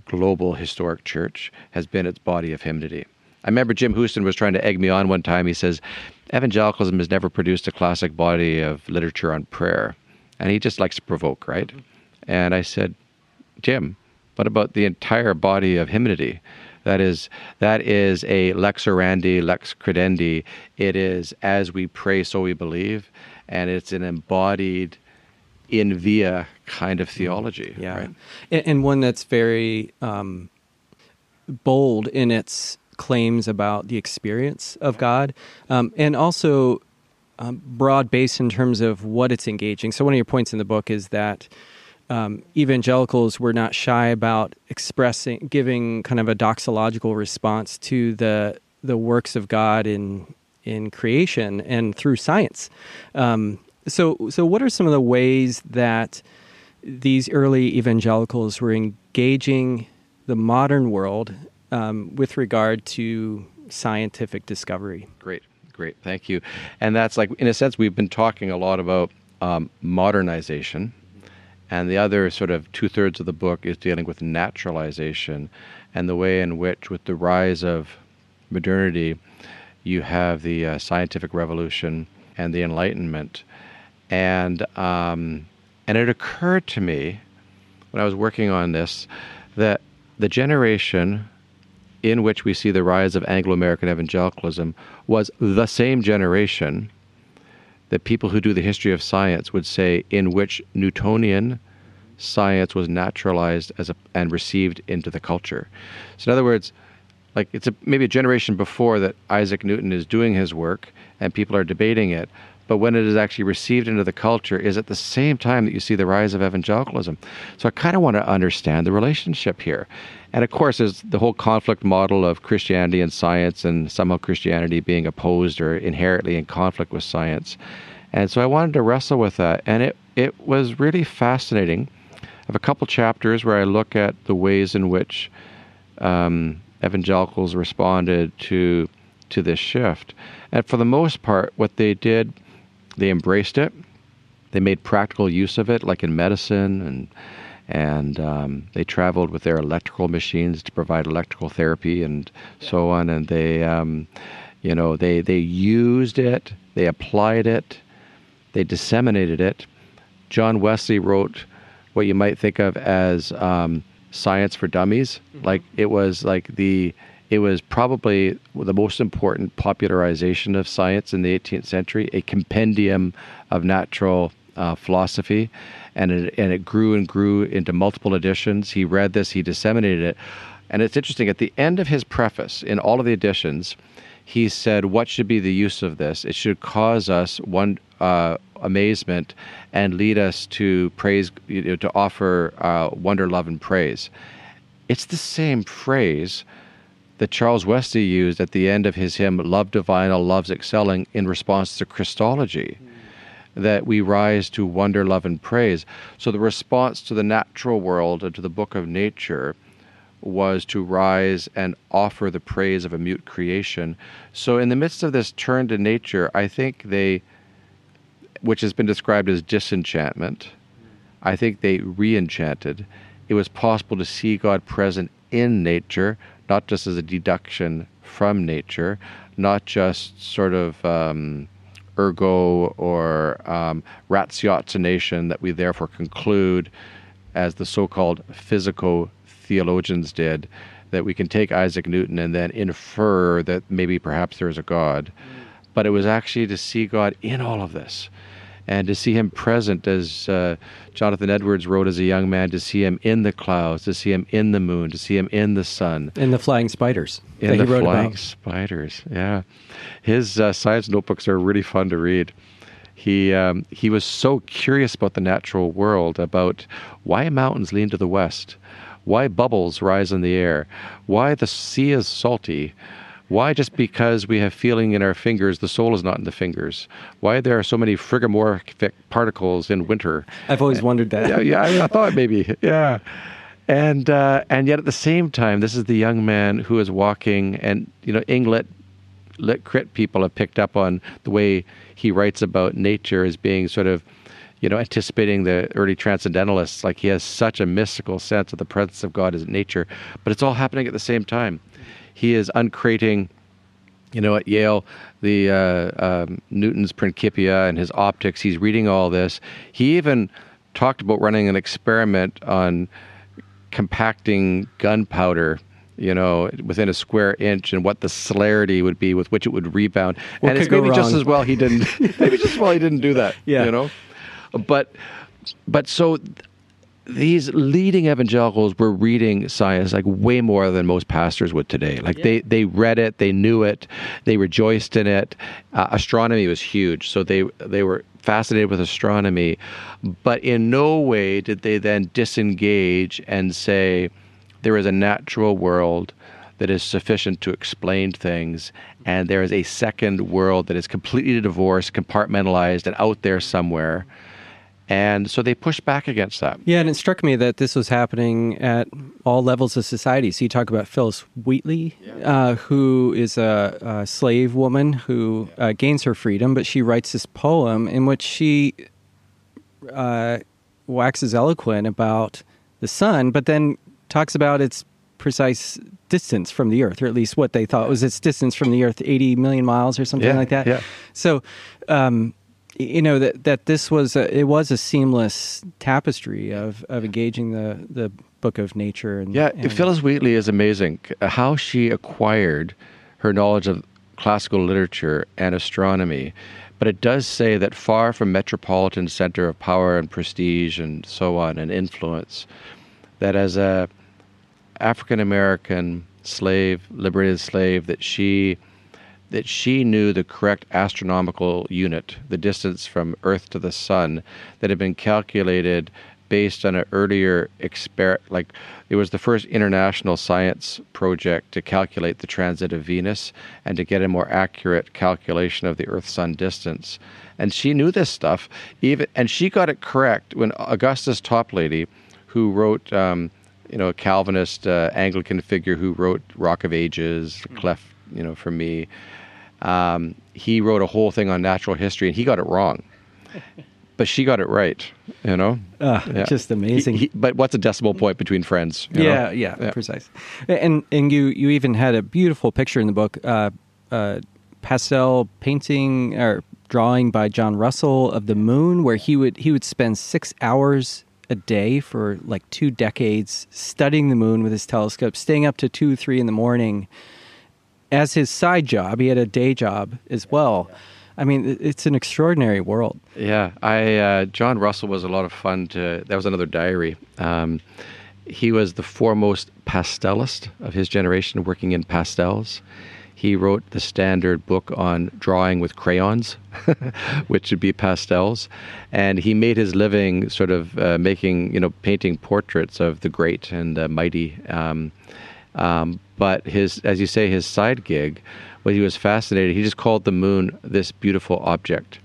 global historic church has been its body of hymnody. I remember Jim Houston was trying to egg me on one time. He says, Evangelicalism has never produced a classic body of literature on prayer. And he just likes to provoke, right? Mm-hmm. And I said, Jim, what about the entire body of hymnody? That is that is a lex orandi, lex credendi. It is as we pray, so we believe, and it's an embodied in via kind of theology. Yeah, right? and, and, one that's very um, bold in its claims about the experience of God, um, and also um, broad based in terms of what it's engaging. So, one of your points in the book is that um, evangelicals were not shy about expressing, giving kind of a doxological response to the the works of God in in creation and through science. Um, so, so what are some of the ways that these early evangelicals were engaging the modern world um, with regard to scientific discovery. Great, great, thank you. And that's like, in a sense, we've been talking a lot about um, modernization, and the other sort of two thirds of the book is dealing with naturalization and the way in which, with the rise of modernity, you have the uh, scientific revolution and the Enlightenment. And, um, and it occurred to me when I was working on this that the generation in which we see the rise of Anglo American evangelicalism was the same generation that people who do the history of science would say in which Newtonian science was naturalized as a, and received into the culture. So, in other words, like it's a, maybe a generation before that Isaac Newton is doing his work and people are debating it, but when it is actually received into the culture is at the same time that you see the rise of evangelicalism. So I kind of want to understand the relationship here. And of course, there's the whole conflict model of Christianity and science, and somehow Christianity being opposed or inherently in conflict with science. And so I wanted to wrestle with that. And it, it was really fascinating. I have a couple chapters where I look at the ways in which um, evangelicals responded to to this shift. And for the most part, what they did, they embraced it. They made practical use of it, like in medicine, and and um, they traveled with their electrical machines to provide electrical therapy and so on. And they, um, you know, they they used it, they applied it, they disseminated it. John Wesley wrote what you might think of as um, science for dummies. Mm-hmm. Like it was like the it was probably the most important popularization of science in the 18th century, a compendium of natural uh, philosophy, and it, and it grew and grew into multiple editions. He read this, he disseminated it, and it's interesting. At the end of his preface, in all of the editions, he said, "What should be the use of this? It should cause us one uh, amazement and lead us to praise, you know, to offer uh, wonder, love, and praise." It's the same phrase that Charles Wesley used at the end of his hymn, Love Divine, All Loves Excelling, in response to Christology. Mm. That we rise to wonder, love, and praise. So the response to the natural world and to the book of nature was to rise and offer the praise of a mute creation. So, in the midst of this turn to nature, I think they, which has been described as disenchantment, I think they re enchanted. It was possible to see God present in nature, not just as a deduction from nature, not just sort of um, ergo or um, ratiocination that we therefore conclude, as the so called physico theologians did, that we can take Isaac Newton and then infer that maybe perhaps there is a God. Mm. But it was actually to see God in all of this and to see him present as uh, Jonathan Edwards wrote as a young man, to see him in the clouds, to see him in the moon, to see him in the sun. In the flying spiders. In the flying about. spiders, yeah. His uh, science notebooks are really fun to read. He, um, he was so curious about the natural world, about why mountains lean to the west, why bubbles rise in the air, why the sea is salty, why just because we have feeling in our fingers, the soul is not in the fingers? Why there are so many frigorific particles in winter? I've always wondered that. yeah, yeah I, I thought maybe, yeah. And uh, and yet at the same time, this is the young man who is walking, and you know, Inglet lit crit people have picked up on the way he writes about nature as being sort of you know, anticipating the early transcendentalists. Like he has such a mystical sense of the presence of God as nature, but it's all happening at the same time. He is uncrating, you know, at Yale, the uh, um, Newton's Principia and his optics. He's reading all this. He even talked about running an experiment on compacting gunpowder you know, within a square inch and what the celerity would be with which it would rebound. What and it's maybe just as well he didn't maybe just as well he didn't do that. Yeah. You know? But but so these leading evangelicals were reading science like way more than most pastors would today. Like yeah. they they read it, they knew it, they rejoiced in it. Uh, astronomy was huge, so they they were fascinated with astronomy, but in no way did they then disengage and say there is a natural world that is sufficient to explain things, and there is a second world that is completely divorced, compartmentalized, and out there somewhere and so they pushed back against that. Yeah, and it struck me that this was happening at all levels of society. So you talk about Phillis Wheatley, yeah. uh, who is a, a, slave woman who uh, gains her freedom, but she writes this poem in which she uh, waxes eloquent about the sun, but then talks about its precise distance from the Earth, or at least what they thought was its distance from the Earth, 80 million miles or something yeah, like that. Yeah. So, um, you know that that this was a, it was a seamless tapestry of of engaging the the book of nature and yeah and phillis wheatley is amazing uh, how she acquired her knowledge of classical literature and astronomy but it does say that far from metropolitan center of power and prestige and so on and influence that as a african american slave liberated slave that she that she knew the correct astronomical unit, the distance from Earth to the Sun, that had been calculated based on an earlier experiment. Like it was the first international science project to calculate the transit of Venus and to get a more accurate calculation of the Earth-Sun distance. And she knew this stuff, even and she got it correct when Augustus Toplady, who wrote. Um, you know, a Calvinist uh, Anglican figure who wrote Rock of Ages, Cleft, you know, for me. Um, he wrote a whole thing on natural history, and he got it wrong. But she got it right, you know. Uh, yeah. Just amazing. He, he, but what's a decimal point between friends? Yeah, yeah, yeah, precise. And and you you even had a beautiful picture in the book, uh, uh, pastel painting or drawing by John Russell of the moon, where he would he would spend six hours a day for like two decades studying the moon with his telescope, staying up to two, three in the morning as his side job. He had a day job as well. I mean, it's an extraordinary world. Yeah, I uh, John Russell was a lot of fun to. That was another diary. Um, he was the foremost pastelist of his generation, working in pastels. He wrote the standard book on drawing with crayons, which would be pastels, and he made his living sort of uh, making, you know, painting portraits of the great and uh, mighty. Um, um, but his, as you say, his side gig, when he was fascinated, he just called the moon this beautiful object,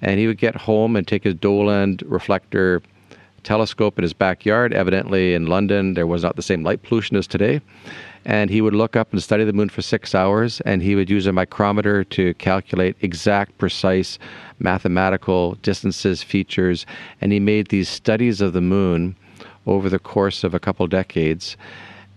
and he would get home and take his Dollond reflector telescope in his backyard. Evidently, in London, there was not the same light pollution as today and he would look up and study the moon for six hours, and he would use a micrometer to calculate exact, precise mathematical distances, features, and he made these studies of the moon over the course of a couple decades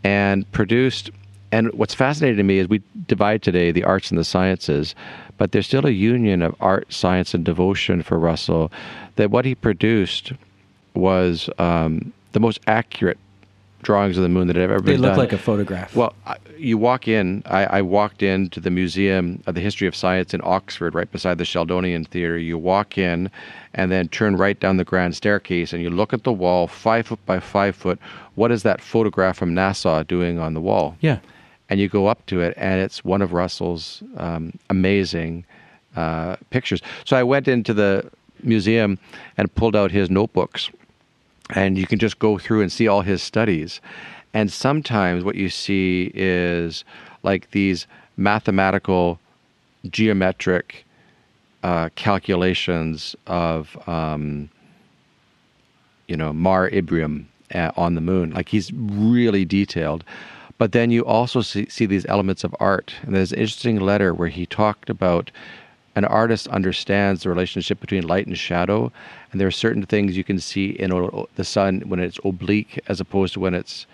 and produced. And what's fascinating to me is we divide today the arts and the sciences, but there's still a union of art, science, and devotion for Russell. That what he produced was um, the most accurate drawings of the moon that have ever they been done. They look like a photograph. Well, you walk in. I, I, walked into the Museum of the History of Science in Oxford, right beside the Sheldonian Theatre. You walk in, and then turn right down the grand staircase, and you look at the wall, five foot by five foot. What is that photograph from NASA doing on the wall? Yeah. And you go up to it, and it's one of Russell's um, amazing uh, pictures. So I went into the museum and pulled out his notebooks and you can just go through and see all his studies. And sometimes what you see is like these mathematical, geometric uh, calculations of, um, you know, Mare Imbrium uh, on the moon. Like he's really detailed. But then you also see, see these elements of art. And there's an interesting letter where he talked about an artist understands the relationship between light and shadow, and there are certain things you can see in the sun when it's oblique as opposed to when it's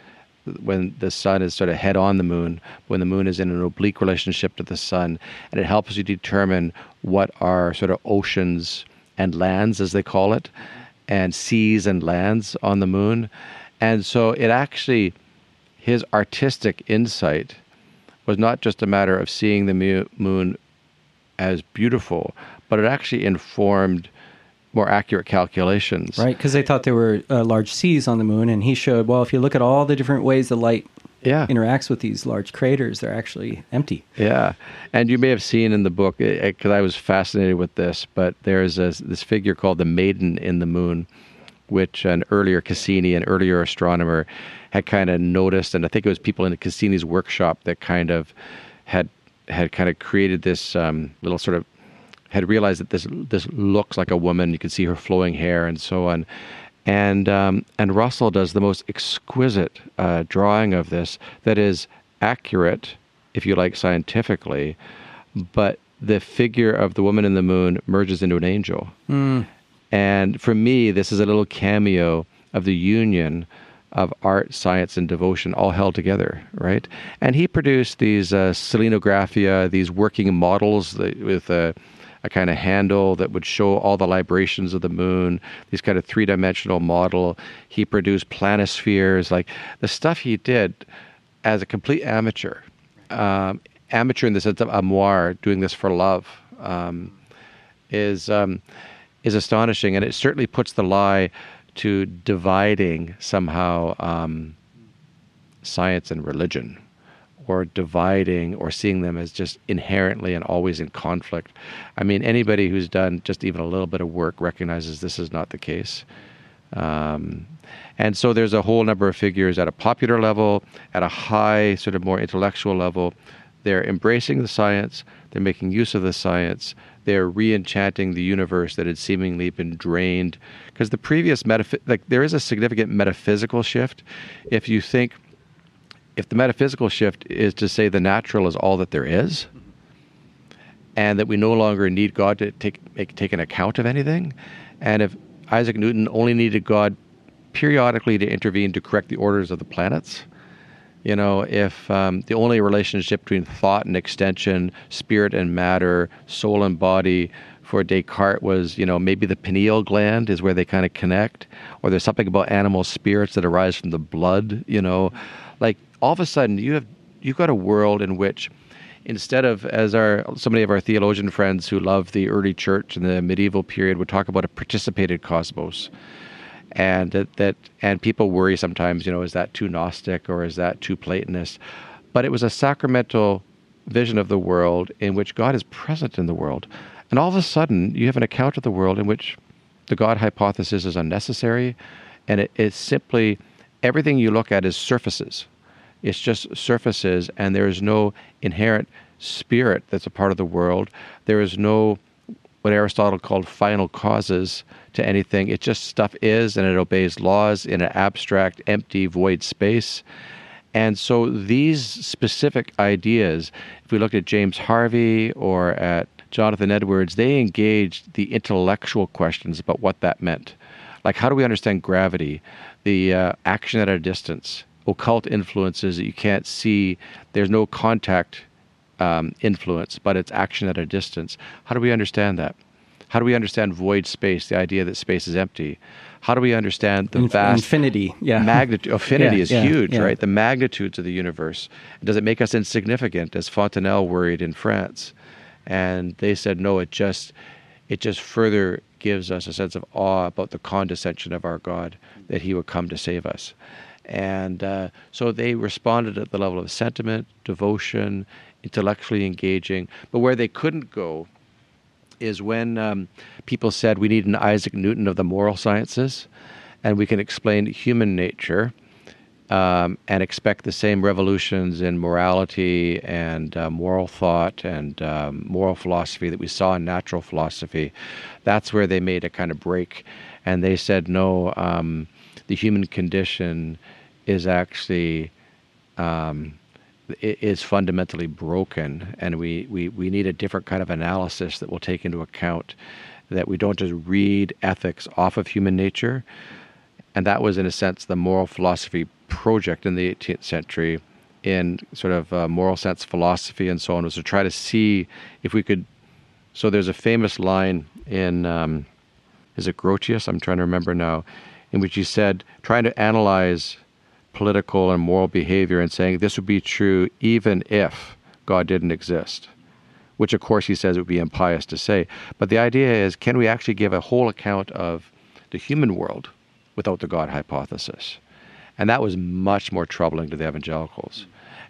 when the sun is sort of head on the moon, when the moon is in an oblique relationship to the sun, and it helps you determine what are sort of oceans and lands, as they call it, and seas and lands on the moon. And so it actually, his artistic insight was not just a matter of seeing the moon as beautiful, but it actually informed more accurate calculations. Right, because they thought there were uh, large seas on the moon, and he showed, well, if you look at all the different ways the light yeah. interacts with these large craters, they're actually empty. Yeah, and you may have seen in the book, because I was fascinated with this, but there's a, this figure called the Maiden in the Moon, which an earlier Cassini, an earlier astronomer, had kind of noticed, and I think it was people in the Cassini's workshop that kind of had had kind of created this um, little sort of had realized that this this looks like a woman. You can see her flowing hair and so on. And um, and Russell does the most exquisite uh, drawing of this that is accurate, if you like, scientifically, but the figure of the woman in the moon merges into an angel. Mm. And for me, this is a little cameo of the union of art, science, and devotion all held together, right? And he produced these uh, selenographia, these working models with a, a kind of handle that would show all the librations of the moon, these kind of three dimensional model. He produced planispheres, like the stuff he did as a complete amateur. Um, amateur in the sense of amour, doing this for love, um, is um, is astonishing, and it certainly puts the lie to dividing somehow um, science and religion, or dividing or seeing them as just inherently and always in conflict. I mean, anybody who's done just even a little bit of work recognizes this is not the case. Um, and so there's a whole number of figures at a popular level, at a high, sort of more intellectual level. They're embracing the science, they're making use of the science, they're re-enchanting the universe that had seemingly been drained. Because the previous metaph- like there is a significant metaphysical shift. If you think if the metaphysical shift is to say the natural is all that there is and that we no longer need God to take make, take an account of anything and if Isaac Newton only needed God periodically to intervene to correct the orders of the planets you know, if um, the only relationship between thought and extension, spirit and matter, soul and body for Descartes was, you know, maybe the pineal gland is where they kind of connect, or there's something about animal spirits that arise from the blood, you know, like all of a sudden you have you've got a world in which instead of as our so many of our theologian friends who love the early church and the medieval period would talk about a participated cosmos and that, that and people worry sometimes you know is that too gnostic or is that too platonist? But it was a sacramental vision of the world in which god is present in the world. And all of a sudden you have an account of the world in which the god hypothesis is unnecessary and it's simply everything you look at is surfaces. It's just surfaces and there is no inherent spirit that's a part of the world. There is no what Aristotle called final causes to anything. It just stuff is and it obeys laws in an abstract, empty, void space. And so these specific ideas, if we look at James Hervey or at Jonathan Edwards, they engaged the intellectual questions about what that meant. Like, how do we understand gravity, the uh, action at a distance, occult influences that you can't see, there's no contact um, influence, but it's action at a distance. How do we understand that? How do we understand void space, the idea that space is empty? How do we understand the Inf- vast infinity? Yeah, magnitude. Affinity Yeah, is yeah, huge, yeah. right? The magnitudes of the universe. Does it make us insignificant, as Fontenelle worried in France? And they said, no. It just, it just further gives us a sense of awe about the condescension of our God, that He would come to save us. And uh, so they responded at the level of sentiment, devotion, intellectually engaging. But where they couldn't go is when um, people said we need an Isaac Newton of the moral sciences, and we can explain human nature um, and expect the same revolutions in morality and uh, moral thought and um, moral philosophy that we saw in natural philosophy. That's where they made a kind of break, and they said no, um, the human condition is actually um, is fundamentally broken, and we, we, we need a different kind of analysis that will take into account that we don't just read ethics off of human nature. And that was, in a sense, the moral philosophy project in the 18th century, in sort of uh, moral sense philosophy and so on, was to try to see if we could. So there's a famous line in, um, is it Grotius? I'm trying to remember now, in which he said, trying to analyze political and moral behavior and saying this would be true even if God didn't exist, which of course he says it would be impious to say. But the idea is can we actually give a whole account of the human world without the God hypothesis? And that was much more troubling to the evangelicals.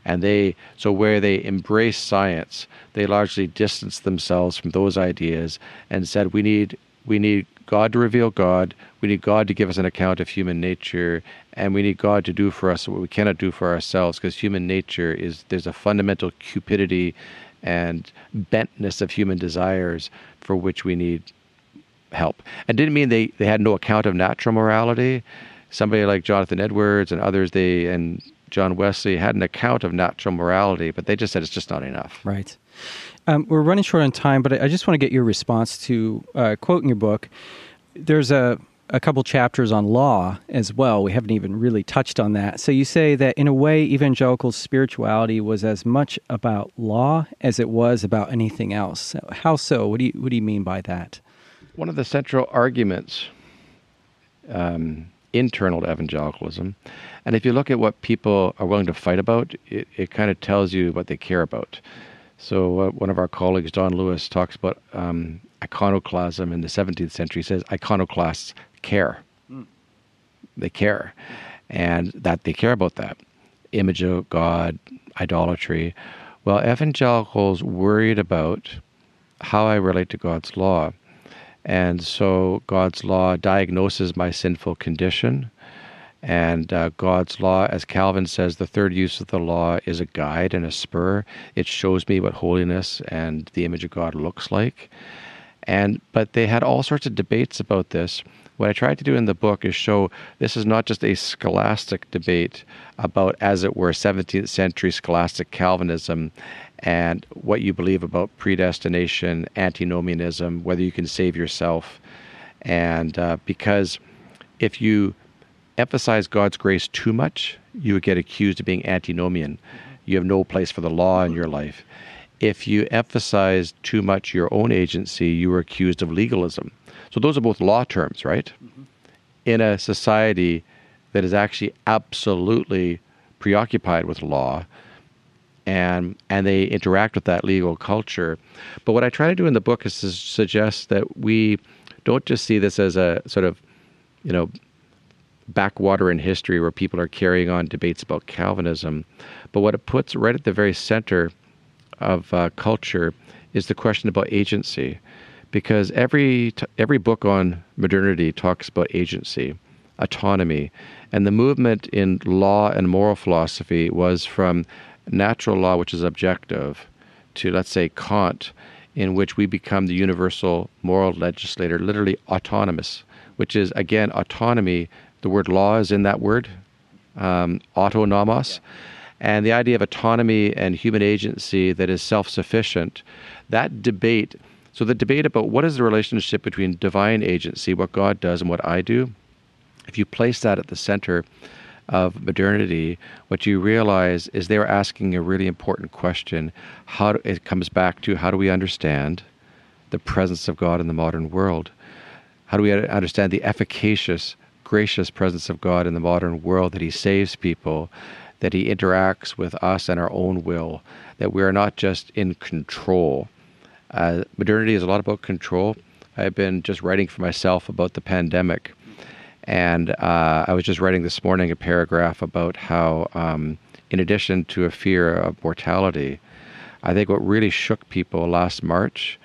And they, so where they embraced science, they largely distanced themselves from those ideas and said, we need, we need God to reveal God, we need God to give us an account of human nature, and we need God to do for us what we cannot do for ourselves, because human nature is, there's a fundamental cupidity and bentness of human desires for which we need help. And didn't mean they, they had no account of natural morality. Somebody like Jonathan Edwards and others, they and John Wesley had an account of natural morality, but they just said it's just not enough. Right. Um, we're running short on time, but I I just want to get your response to uh, quote in your book. There's a a couple chapters on law as well. We haven't even really touched on that. So you say that in a way, evangelical spirituality was as much about law as it was about anything else. How so? What do you what do you mean by that? One of the central arguments um, internal to evangelicalism, and if you look at what people are willing to fight about, it, it kind of tells you what they care about. So uh, one of our colleagues, Don Lewis, talks about um, iconoclasm in the 17th century. He says iconoclasts care. They care, and that they care about that image of God, idolatry. Well, evangelicals worried about how I relate to God's law. And so God's law diagnoses my sinful condition And uh, God's law, as Calvin says, the third use of the law is a guide and a spur. It shows me what holiness and the image of God looks like. And but they had all sorts of debates about this. What I tried to do in the book is show this is not just a scholastic debate about, as it were, 17th century scholastic Calvinism and what you believe about predestination, antinomianism, whether you can save yourself. And uh, because if you emphasize God's grace too much, you would get accused of being antinomian. You have no place for the law in your life. If you emphasize too much your own agency, you are accused of legalism. So those are both law terms, right? Mm-hmm. In a society that is actually absolutely preoccupied with law and and they interact with that legal culture. But what I try to do in the book is to suggest that we don't just see this as a sort of, you know, backwater in history where people are carrying on debates about Calvinism, but what it puts right at the very center of uh, culture is the question about agency, because every t- every book on modernity talks about agency, autonomy, and the movement in law and moral philosophy was from natural law, which is objective, to let's say Kant, in which we become the universal moral legislator, literally autonomous, which is again autonomy the word law is in that word, um, autonomos. Yeah. And the idea of autonomy and human agency that is self sufficient, that debate, so the debate about what is the relationship between divine agency, what God does, and what I do, if you place that at the center of modernity, what you realize is they're asking a really important question. How do, it comes back to how do we understand the presence of God in the modern world? How do we understand the efficacious gracious presence of God in the modern world, that He saves people, that He interacts with us and our own will, that we are not just in control. Uh, modernity is a lot about control. I've been just writing for myself about the pandemic. And uh, I was just writing this morning a paragraph about how, um, in addition to a fear of mortality, I think what really shook people last March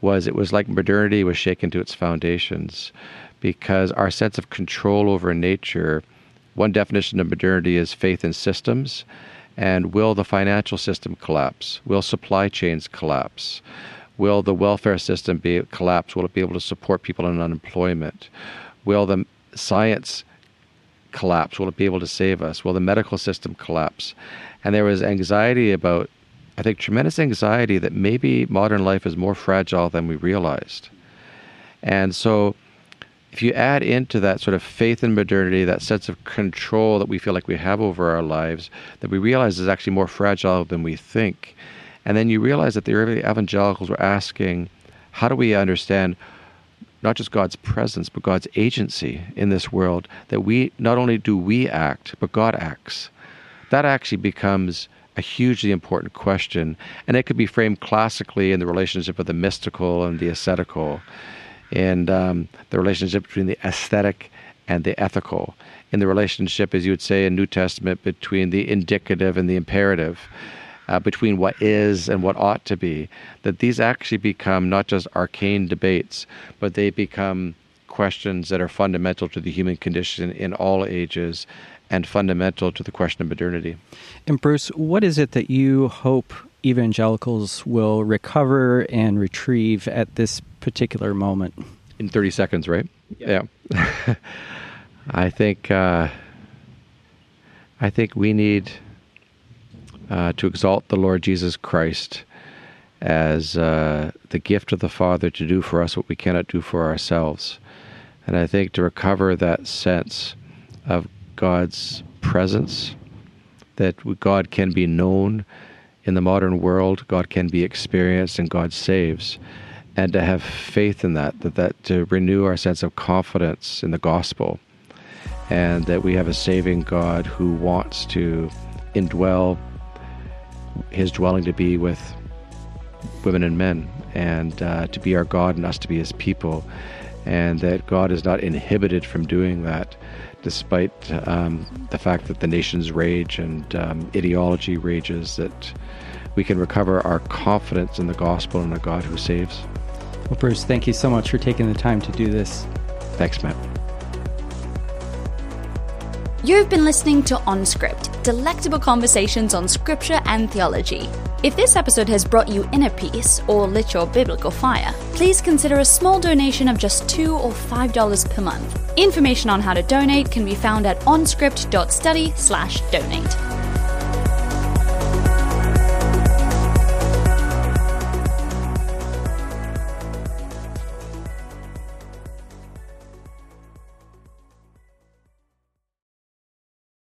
was it was like modernity was shaken to its foundations because our sense of control over nature, one definition of modernity is faith in systems. And will the financial system collapse? Will supply chains collapse? Will the welfare system be collapse? Will it be able to support people in unemployment? Will the science collapse? Will it be able to save us? Will the medical system collapse? And there was anxiety about, I think, tremendous anxiety that maybe modern life is more fragile than we realized. And so if you add into that sort of faith in modernity, that sense of control that we feel like we have over our lives, that we realize is actually more fragile than we think. And then you realize that the early evangelicals were asking, how do we understand not just God's presence, but God's agency in this world? That we not only do we act, but God acts. That actually becomes a hugely important question, and it could be framed classically in the relationship of the mystical and the ascetical in um, the relationship between the aesthetic and the ethical, in the relationship, as you would say in New Testament, between the indicative and the imperative, uh, between what is and what ought to be, that these actually become not just arcane debates, but they become questions that are fundamental to the human condition in all ages and fundamental to the question of modernity. And Bruce, what is it that you hope evangelicals will recover and retrieve at this particular moment? In 30 seconds, right? Yeah. yeah. I think uh, I think we need uh, to exalt the Lord Jesus Christ as uh, the gift of the Father to do for us what we cannot do for ourselves. And I think to recover that sense of God's presence, that God can be known in the modern world, God can be experienced, and God saves and to have faith in that, that, that to renew our sense of confidence in the gospel, and that we have a saving God who wants to indwell his dwelling to be with women and men, and uh, to be our God and us to be his people, and that God is not inhibited from doing that, despite um, the fact that the nations rage and um, ideology rages, that we can recover our confidence in the gospel and a God who saves. Well, Bruce, thank you so much for taking the time to do this. Thanks, Matt. You've been listening to OnScript, delectable conversations on scripture and theology. If this episode has brought you inner peace or lit your biblical fire, please consider a small donation of just 2 or $5 per month. Information on how to donate can be found at onscript.study/donate.